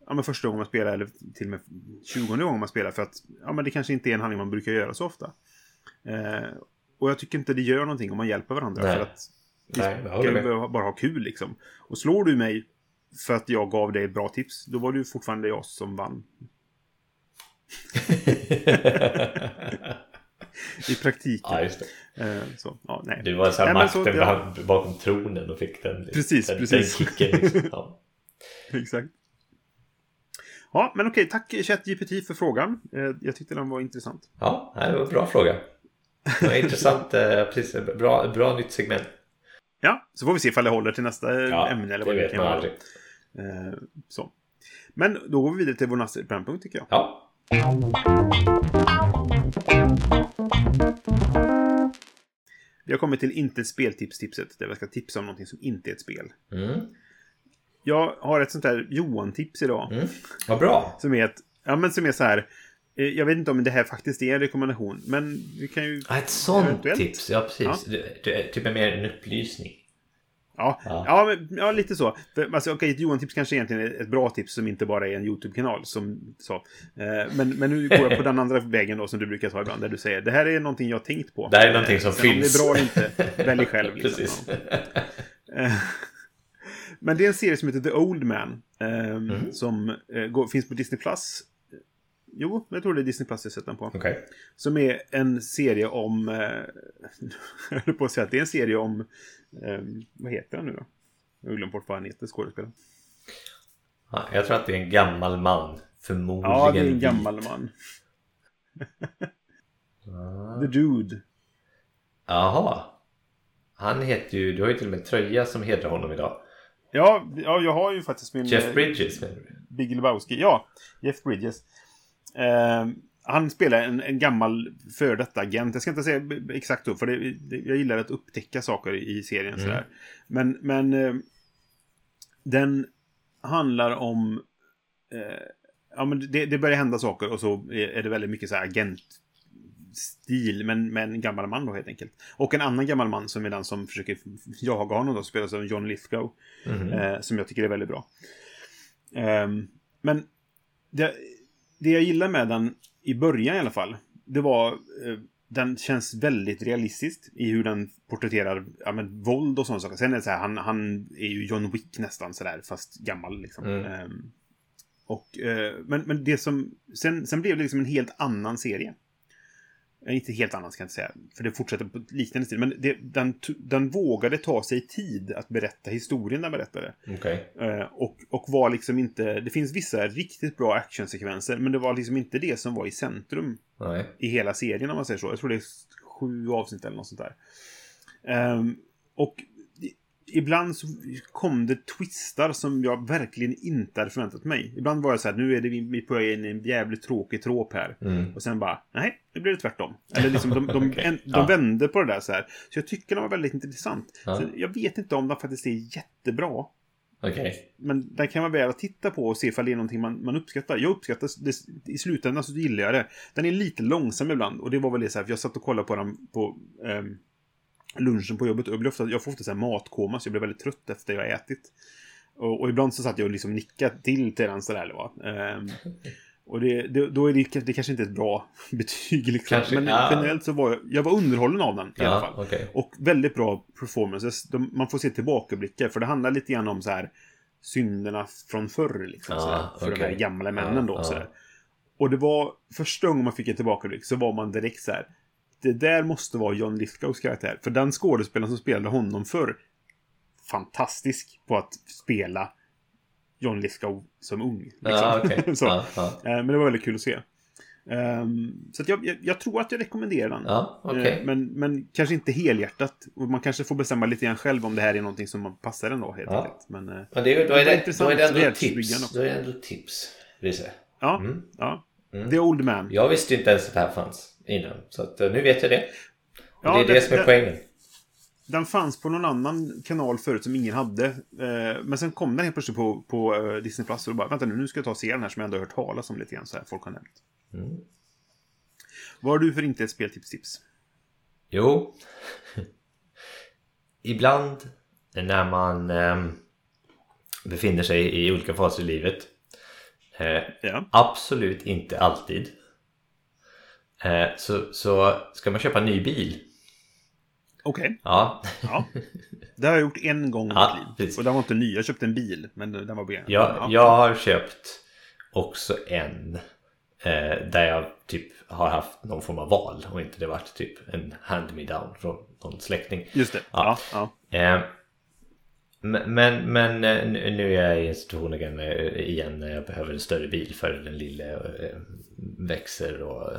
Ja, men första gången man spelar eller till och med tjugonde gången man spelar. För att ja, men det kanske inte är en handling man brukar göra så ofta. Eh, och jag tycker inte det gör någonting om man hjälper varandra. Nej. För att Nej, jag ska håller ju med. bara ha kul liksom. Och slår du mig för att jag gav dig bra tips. Då var det ju fortfarande jag som vann. I praktiken. ja, just det. Eh, så, ja, nej. Du var så här Nej, men så- makten ja. bak- bakom tronen och fick den, Precis, den, precis. den kicken. Liksom. Ja. Exakt. Ja, men okej. Tack ChatGPT för frågan. Eh, jag tyckte den var intressant. ja, det var en bra fråga. Det var intressant, eh, precis. Bra, bra nytt segment. Ja, så får vi se ifall det håller till nästa eh, Ja, ämne eller det vad det vet kan vara. Eh, så. Men då går vi vidare till vår nästa programpunkt tycker jag. Ja, Vi har kommit till inte ett speltips-tipset. Där vi ska tipsa om någonting som inte är ett spel. mm. Jag har ett sånt här Johan-tips idag. Mm. vad bra. Som är ett... Ja, men som är så här... eh, Jag vet inte om det här faktiskt är en rekommendation. Men vi kan ju... Ja, ett sånt Eventuellt. tips, ja precis. Det, det är typ mer en upplysning. Ja, Ja. ja. men, ja lite så. För, alltså, okej, ett Johan-tips kanske egentligen är ett bra tips som inte bara är en YouTube-kanal. Som så. Eh, men, men nu går jag på den andra vägen då som du brukar ta ibland. Där du säger det här är någonting jag har tänkt på. Det här är någonting som Eh, finns. Om det är bra eller inte, välj själv. Liksom. Precis. Eh, Men det är en serie som heter The Old Man. eh, Mhm. Som går, finns på Disney+. Plus. Jo, jag tror det är Disney Plus jag sett den på. Okej. Som är en serie om... Eh, jag höll på att säga att det är en serie om... Eh, vad heter han nu då? Jag har glömt bort vad han heter, skådespelaren. Ja, jag tror att det är en gammal man. Förmodligen. Ja, det är en gammal man. Ja. The Dude. Jaha. Han heter ju, du har ju till och med tröja som hedrar honom idag. Ja, ja, jag har ju faktiskt min... Jeff eh, Bridges menar du? Big Lebowski. Ja, Jeff Bridges. Eh, han spelar en, en gammal före detta agent. Jag ska inte säga exakt då, för det, det, jag gillar att upptäcka saker i serien. Mm. Sådär. Men, men eh, den handlar om... Eh, ja, men det, det börjar hända saker och så är, det väldigt mycket så här agentstil, men med en gammal man då helt enkelt. Och en annan gammal man som är den som försöker jaga honom då, spelas av John Lithgow. Mhm. Eh, som jag tycker är väldigt bra. Ehm, men det, det jag gillar med den, i början i alla fall, det var... Eh, den känns väldigt realistiskt i hur den porträtterar ja, men, våld och sådana saker. Sen är det så här, han, han är ju John Wick nästan sådär, fast gammal liksom. Mm. Ehm, och, eh, men, men det som... Sen, sen blev det liksom en helt annan serie. Inte helt annan ska jag inte säga, för det fortsätter på liknande stil. Men det, den, den vågade ta sig tid att berätta historien den berättade. Okej. Eh, och, och var liksom inte... Det finns vissa riktigt bra actionsekvenser, men det var liksom inte det som var i centrum Nej. i hela serien om man säger så. Jag tror det är sju avsnitt eller något sånt där. Ehm, och ibland så kom det twistar som jag verkligen inte hade förväntat mig. Ibland var jag så här, nu är det vi på väg in i en jävligt tråkig tråp här. Mm. Och sen bara, nej, nu blir det tvärtom. Eller liksom, de, de, Okej. en, de Ja. vände på det där så här. Så jag tycker de var väldigt intressant. Ja. Jag vet inte om de faktiskt är jättebra. Okej. Men den kan vara värd att titta på och se ifall det är någonting man, man uppskattar. Jag uppskattar det, I slutändan så gillar jag det. Den är lite långsam ibland. Och det var väl det så här, för jag satt och kollade på den på ehm, lunchen på jobbet. Och jag, blev ofta, jag får ofta så här matkoma, så jag blev väldigt trött efter jag ätit. Och, och ibland så satt jag och liksom nickade till till den sådär. Va? Ehm, och det, det, då är det, det kanske inte ett bra betyg. Liksom. Kanske, Men ja. generellt så var jag, jag var underhållen av den i alla fall. Ja, okej. Och väldigt bra performances. De, man får se tillbakablickar. För det handlar lite grann om så här synderna från förr. Liksom, Ja, så här, för de okej. här gamla männen då. Ja, Så ja. här. Och det var första gången man fick en tillbakablick så var man direkt så här. Det där måste vara John Lithgows karaktär. För den skådespelaren som spelade honom förr. Fantastisk på att spela John Lithgow som ung. Liksom. Ja, okej. så. Ja. Eh, Men det var väldigt kul att se. Ehm, så jag, jag, jag tror att jag rekommenderar den. Ja, okej. Eh, Men, men kanske inte helhjärtat. Och man kanske får bestämma lite grann själv om det här är någonting som man passar ändå helt Ja. enkelt. Men eh, Men det är, då, är det, intressant då är det ändå tips. Då är det ändå tips. Ja, Mm. ja. Mm. The Old Man. Jag visste inte ens att det här fanns innan. Så att, eh, nu vet jag det. Ja, det är det, det- som är det- poängen. Den fanns på någon annan kanal förut som ingen hade. Eh, men sen kom den helt plötsligt på, på eh, Disney Plus och då bara, vänta nu, nu ska jag ta och se den här som jag ändå hört talas om lite grann. Så här, folk har nämnt. Mm. Vad har du för inte ett speltips-tips? Jo. Ibland när man ehm, befinner sig i olika faser i livet. Eh, Ja. absolut inte alltid. Eh, så, så ska man köpa en ny bil. Okej. Ja, Ja. Det har jag gjort en gång i Ja, mitt liv. precis. Och den var inte ny. Jag köpte en bil. Men den var begränsad. jag, jag har köpt också en. Eh, där jag typ har haft någon form av val och inte det varit typ en hand-me-down från någon släkting. Just det. Ja. Ja. ja. Eh, men men, eh, nu är jag i en situation igen, eh, igen när jag behöver en större bil för den lille växer och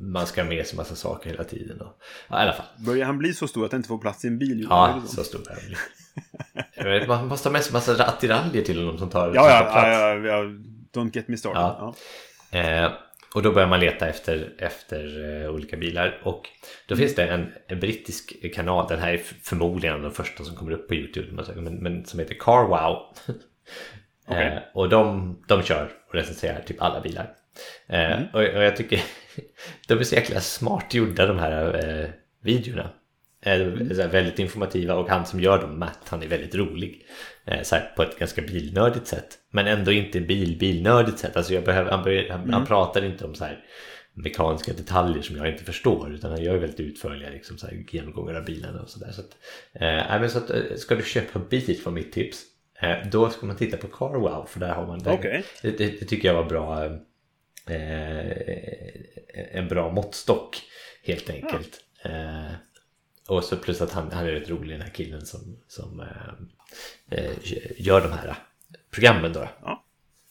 man ska ha med sig massa saker hela tiden. Och, ja, I alla fall. Börjar han bli så stor att han inte får plats i en bil? Ja, så stor är jag bli. Man måste ha med sig massa attiraljer till honom som tar, Ja, som tar plats. ja, ja, ja. Don't get me started. Ja. Eh, och då börjar man leta efter, efter eh, olika bilar och då finns det en, en brittisk kanal, den här är förmodligen en av de första som kommer upp på Youtube, men, men, som heter CarWow. Okej. eh, och de, de kör och recenserar typ alla bilar. Eh, och, och jag tycker de är så jäkla smart gjorda de här eh, videorna. Här väldigt informativa och han som gör dem, Matt, han är väldigt rolig. Eh, här, på ett ganska bilnördigt sätt. Men ändå inte bil, bilnördigt sätt. Alltså jag behöver, han, börjar, han, han pratar inte om så här mekaniska detaljer som jag inte förstår. Utan han gör väldigt utförliga liksom, så här, genomgångar av bilarna och sådär. Så att, eh, så att, eh, ska du köpa bil från mitt tips. Eh, då ska man titta på CarWow. För där har man där, Okej. det, det, det tycker jag var bra. Eh, en bra måttstock helt enkelt. Eh, och så plus att han, han är rätt rolig den här killen som, som eh, gör de här programmen då. Ja.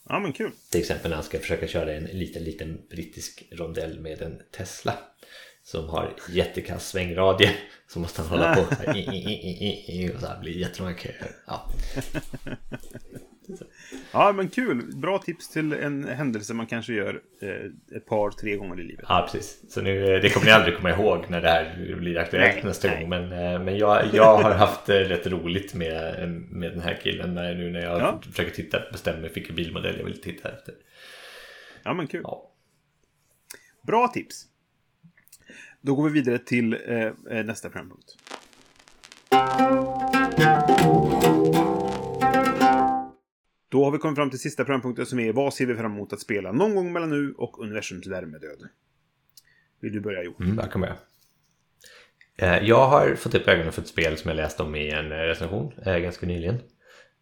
ja, men kul. Till exempel när han ska försöka köra en liten, liten brittisk rondell med en Tesla som har jättekass svängradie så måste han hålla på så här, i, i, i, i, i, och så här blir jättemånga köer. Ja. Ja, men kul. Bra tips till en händelse man kanske gör eh, ett par, tre gånger i livet. ja, precis. Så nu, eh, det kommer ni aldrig komma ihåg när det här blir aktuellt Nej, nästa nej. gång. Men, eh, men jag, jag har haft eh, rätt roligt med, med den här killen när, nu när jag Ja. försöker titta, bestämma vilken bilmodell jag vill titta efter. Ja, men kul. Ja. Bra tips. Då går vi vidare till eh, nästa programpunkt. Då har vi kommit fram till sista programpunkten som är vad ser vi fram emot att spela någon gång mellan nu och universums värmedöd. Vill du börja Johan? Mm, där kommer jag. Eh, Jag har fått upp ögonen för ett spel som jag läste om i en eh, recension eh, ganska nyligen.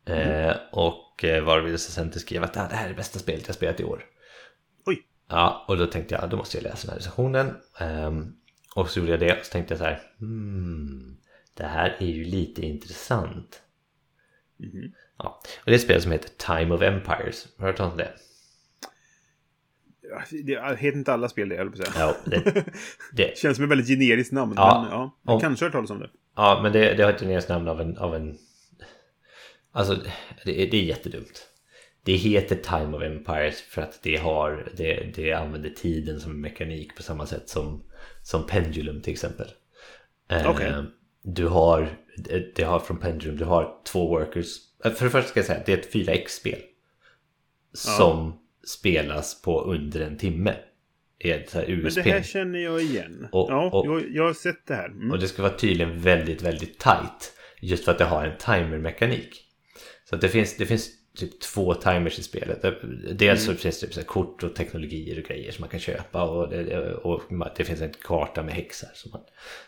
Eh, Och varvid recensenten skrev att "Ah, det här är det bästa spelet jag spelat i år. Oj! Ja, och då tänkte jag, då måste jag läsa den här recensionen. Ehm, och så gjorde jag det och så tänkte jag så här, hmm, det här är ju lite intressant. Mhm. Ja, och det är ett spel som heter Time of Empires. Har du hört talas om det? Heter inte alla spel det, jag på säga. Ja, det, det, Känns som ett väldigt generiskt namn. Ja. Men ja, jag Om- kanske har hört talas om det. ja men det, det har ett generiskt namn av en, av en... Alltså, det, är- det är jättedumt. Det heter Time of Empires för att det har, det, det använder tiden som en mekanik på samma sätt som, som Pendulum till exempel. Eh, Okej. Du har, det har från Pendulum, du har två workers. Eh, För det första ska jag säga att det är ett 4X-spel. Som spelas på under en timme. I ett så här Men USP. det här känner jag igen. Och- ja, och- jag, jag har sett det här. Mm. Och det ska vara tydligen väldigt, väldigt tight. Just för att det har en timer-mekanik. Så att det finns, det finns typ två timers i spelet. Dels så finns det typ kort och teknologier och grejer som man kan köpa. Och det, och det finns en karta med häxar som man,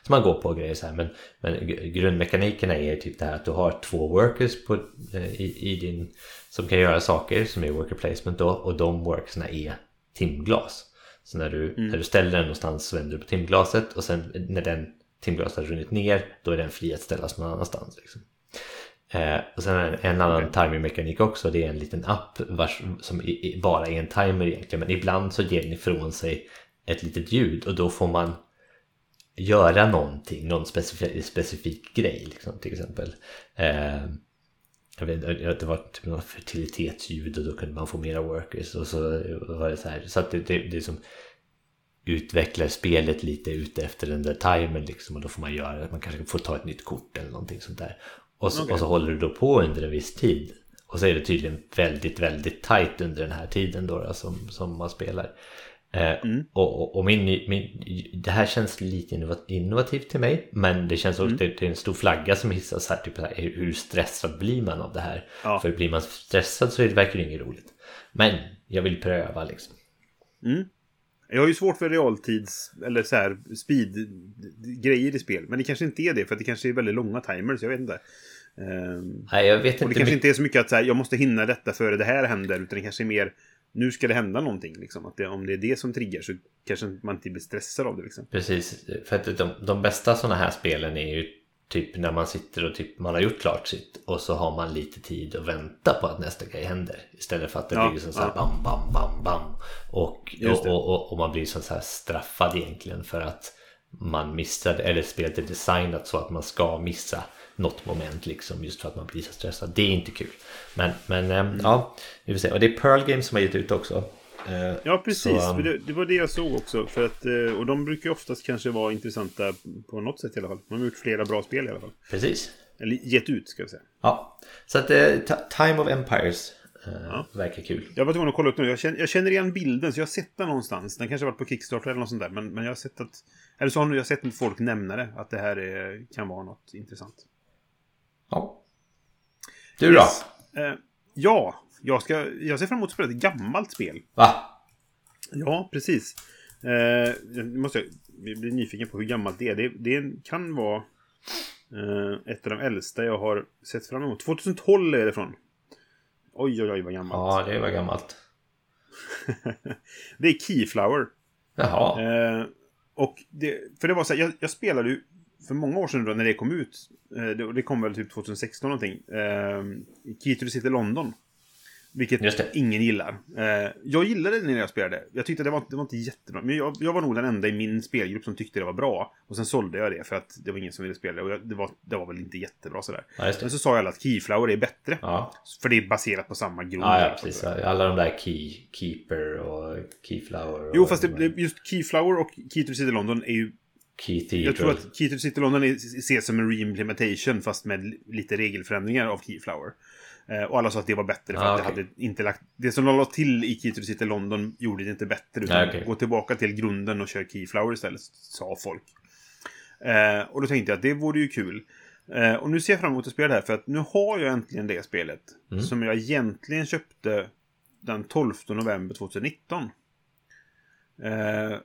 som man går på och grejer så här. Men, men grundmekanikerna är typ det här att du har två workers på, eh, i, i din, som kan göra saker som är worker placement då. Och de workersna är timglas. Så när du, när du ställer den någonstans så vänder du på timglaset och sen när den timglaset har runnit ner då är den fri att ställas någon annanstans. Liksom. Eh, och sen en, en annan timingmekanik också. Det är en liten app vars, som i, i, bara är en timer egentligen. Men ibland så ger den ifrån sig ett litet ljud och då får man göra någonting, någon specifik, specifik grej liksom, till exempel. Eh, jag vet, det var typ något fertilitetsljud och då kunde man få mera workers och så var det så här. Så att det, det, det är som utvecklar spelet lite ute efter den där timern liksom och då får man göra man kanske får ta ett nytt kort eller någonting sånt där. Och så, Okej. och så håller du då på under en viss tid. Och så är det tydligen väldigt, väldigt tight under den här tiden då, då som, som man spelar. Eh, Och, och, och min, min, det här känns lite innova- innovativt till mig men det känns också, det, det är en stor flagga som hissas här, typ så här hur stressad blir man av det här? Ja. För blir man stressad så är det verkligen inget roligt. Men jag vill pröva liksom. Jag har ju svårt för realtids eller så här speed-grejer i spel. Men det kanske inte är det, för det kanske är väldigt långa timers. Jag vet inte. Ehm, Nej, jag vet och det kanske inte är så mycket att så här, jag måste hinna detta före det här händer. Utan det kanske är mer, nu ska det hända någonting. Liksom. Att det, om det är det som triggar så kanske man inte blir stressad av det. Liksom. Precis, för att de, de bästa sådana här spelen är ju typ när man sitter och typ man har gjort klart sitt och så har man lite tid att vänta på att nästa grej händer. Istället för att det Ja, blir som så här bam, bam, bam, bam. Och, och, och, och, man blir som så här straffad egentligen för att man missade, eller spelet är designat så att man ska missa något moment liksom just för att man blir så stressad. Det är inte kul. Men, men äm, Mm. ja, vi får se. Och det är Pearl Games som har gett ut också. Eh, Ja, precis. Så, det, det var det jag såg också. För att, eh, och de brukar ju oftast kanske vara intressanta på något sätt i alla fall. De har gjort flera bra spel i alla fall. Precis. Eller gett ut, ska jag säga. Ja, så att eh, Time of Empires eh, verkar kul. Jag var tvungen att kolla upp nu. Jag känner, jag känner igen bilden, så jag har sett den någonstans. Den kanske har varit på Kickstarter eller något sånt där. Men, men jag har sett att... Eller så har jag sett folk nämna det. Att det här är, kan vara något intressant. Ja. Du då? Yes. Ja, jag, ska, jag ser fram emot att spela ett gammalt spel. Va? Ja, precis. Eh, måste jag blir nyfiken på hur gammalt det är. Det, det kan vara eh, ett av de äldsta jag har sett fram emot. 2012 är det från. Oj, oj, oj, vad gammalt. Ja, det var gammalt. Det är Keyflower. Jaha. Eh, och det, för det var så här, jag, jag spelade ju för många år sedan då när det kom ut. Eh, det, det kom väl typ 2016 någonting. Eh, Key to the City London. Vilket ingen gillar. Eh, jag gillade det när jag spelade. Jag tyckte det var, det var inte jättebra. Men jag, jag var nog den enda i min spelgrupp som tyckte det var bra. Och sen sålde jag det för att det var ingen som ville spela det. Och jag, det, var, det var väl inte jättebra sådär. Ja. Men så sa jag alla att Keyflower är bättre. Ja. För det är baserat på samma grund. Ja, ja, precis. Alla de där Key, Keeper och Keyflower. Och Jo, fast det, just Keyflower och Key to City London är ju. Jag tror att Key to City London ses som en reimplementation fast med li- lite regelförändringar av Keyflower. Eh, och alla sa att det var bättre för Ah, att det okej. hade inte lagt... Det som de la till i Key to the City London gjorde det inte bättre. Utan Nej, okej. gå tillbaka till grunden och kör Keyflower istället, sa folk. Eh, och då tänkte jag att det vore ju kul. Eh, och nu ser jag fram emot att spela det här för att nu har jag äntligen det spelet. Mm. Som jag egentligen köpte den 12 november 2019. Eh,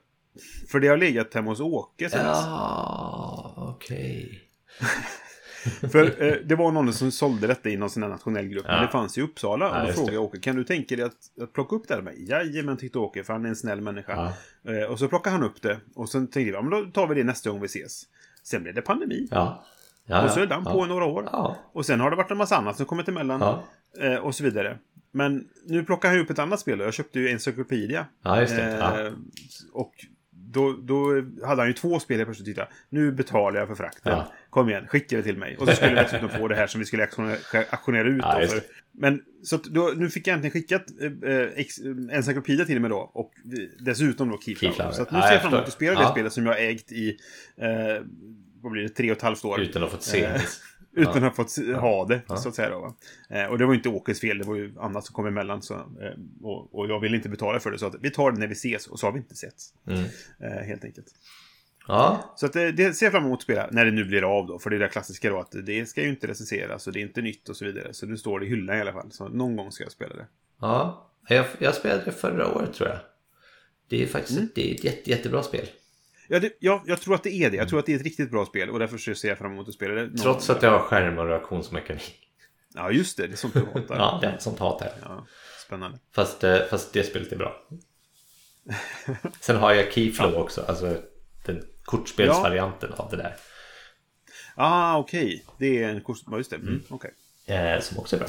för det har legat hemma hos Åke sen. Ja, okej. För eh, det var någon som sålde detta i någon sån här nationell grupp. Men Ja. det fanns i Uppsala. Ja, och då frågade jag Åke, kan du tänka dig att, att plocka upp det här? med? Jajamän, tyckte Åke, för han är en snäll människa. Ja. Eh, och så plockade han upp det. Och sen tänkte jag, ja, men då tar vi det nästa gång vi ses. Sen blev det pandemi. Ja. Och så den ja. på i några år. Ja. Och sen har det varit en massa annat som kommit emellan. Ja. Eh, och så vidare. Men nu plockar han upp ett annat spel. Jag köpte ju Encyclopedia. Ja, just det. Ja. Eh, och då, då hade han ju två spel jag plötsligt tyckte nu betalar jag för frakten. Ja. Kom igen, skicka det till mig. Och så skulle vi dessutom få det här som vi skulle auktionera, ut. Ja, för, men så då, nu fick jag äntligen skickat eh, eh, ex, eh, Encyclopedia till mig då. Och dessutom då Keyflower. Så nu Ja, ser jag fram emot att spela det spelet som jag ägt i, eh, vad blir det, tre och ett halvt år. Utan att ha fått se Eh. Utan att ha fått ha det, Ja. så att säga. Då? Eh, och det var ju inte Åkes fel, det var ju annat som kom emellan. Så, eh, och, och jag ville inte betala för det, så att vi tar det när vi ses. Och så har vi inte sett. Mm. Eh, helt enkelt. Ja, Så att det, det ser jag fram emot att spela, när det nu blir av då. För det är det klassiska då, att det ska ju inte recenseras och det är inte nytt och så vidare. Så nu står det i hyllan i alla fall. Så någon gång ska jag spela det. ja. Jag, jag spelade det förra året tror jag. Det är faktiskt Mm. det är ett jätte, jättebra spel. Ja, det, ja, jag tror att det är det. Jag tror att det är ett riktigt bra spel och därför ser jag fram emot att spela det. Trots att det har skärm och reaktionsmekanik. Ja, just det. Det är sånt du hatar. Ja, det är sånt hat här. ja, spännande. Fast, eh, fast det spelet är bra. Sen har jag Keyflow också, alltså den kortspelsvarianten av det där. Ah, okej. Det är en kurs... Ja, just det. Mm, okej. Eh, som också är bra.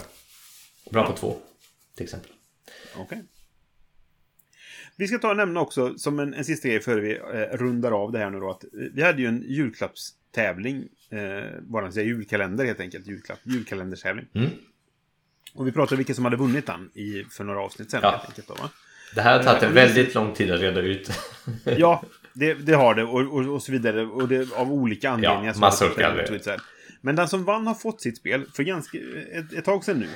Bra på två, till exempel. Okej. Vi ska ta och nämna också, som en, en sista grej före vi eh, rundar av det här nu då, att eh, vi hade ju en julklappstävling, eh, bara säga julkalender helt enkelt, julklapp, julkalenderstävling. Mm. Och vi pratade vilka som hade vunnit den i, för några avsnitt sen Ja. helt enkelt då, va? Det här har tagit Eh, en väldigt lång tid att reda ut. Ja, det, det har det och, och, och så vidare. Och det av olika anledningar. det fått olika anledningar. Men den som vann har fått sitt spel för ganska, ett, ett tag sedan nu.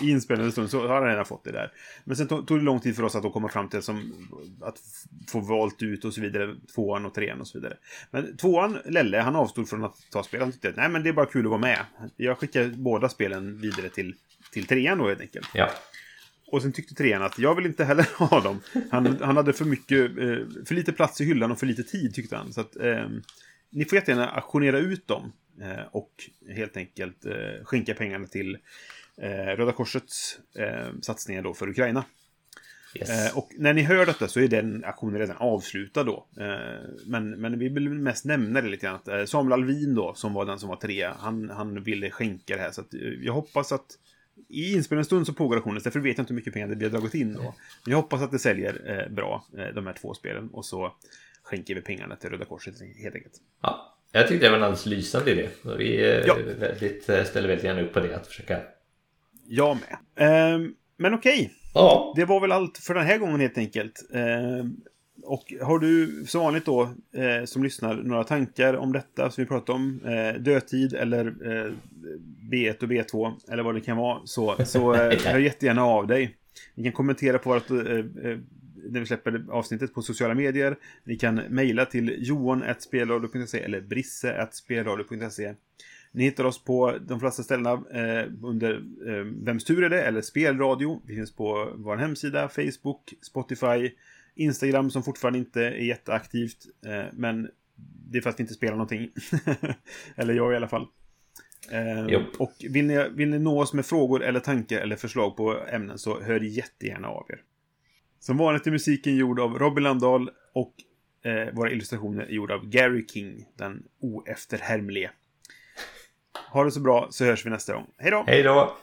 I inspelande stund så har han redan fått det där. Men sen tog tog det lång tid för oss att då komma fram till som, att få valt ut och så vidare. Tvåan och trean och så vidare. Men tvåan, Lelle, han avstod från att ta spel. Han tyckte att nej men det är bara kul att vara med. Jag skickar båda spelen vidare till, till trean då helt enkelt. Ja, Och sen tyckte trean att jag vill inte heller ha dem. Han, han hade för mycket, eh, för lite plats i hyllan och för lite tid tyckte han. Så att eh, ni får jättegärna auktionera ut dem. Eh, och helt enkelt eh, skänka pengarna till eh, Röda Korsets satsningar då för Ukraina. yes. Och när ni hör detta så är den aktionen redan avslutad då. Men, men vi vill mest nämna det lite grann. Att, Samuel Alvin då, som var den som var trea, han, han ville skänka det här. Så jag hoppas att i inspelande stund så pågår aktionen, därför vet jag inte hur mycket pengar det blir dragit in då. Men jag hoppas att det säljer bra, de här två spelen. Och så skänker vi pengarna till Röda Korset helt enkelt. ja. Jag tyckte det var en alldeles lysande idé. Vi eh, Ja. väldigt, eh, ställer väldigt gärna upp på det, att försöka... Jag med. Ehm, men okej, Ja, Det var väl allt för den här gången helt enkelt. Eh, och har du som vanligt då, eh, som lyssnar, några tankar om detta som vi pratade om? Eh, dödtid eller eh, B1 och B2 eller vad det kan vara. Så, så eh, hör jättegärna av dig. Ni kan kommentera på vårt, eh, när vi släpper avsnittet på sociala medier. Ni kan mejla till johan.spelradio.se eller brisse.spelradio.se. Ni hittar oss på de flesta ställena eh, under eh, Vems tur är det? eller Spelradio. Vi finns på vår hemsida, Facebook, Spotify, Instagram som fortfarande inte är jätteaktivt. Eh, men det är för att vi inte spelar någonting. eller jag i alla fall. Eh, och vill ni, vill ni nå oss med frågor eller tankar eller förslag på ämnen så hör jättegärna av er. Som vanligt är musiken gjord av Robin Landahl och eh, våra illustrationer är gjorda av Gary King, den oefterhärmlige. Ha det så bra så hörs vi nästa gång. Hej då! hej då!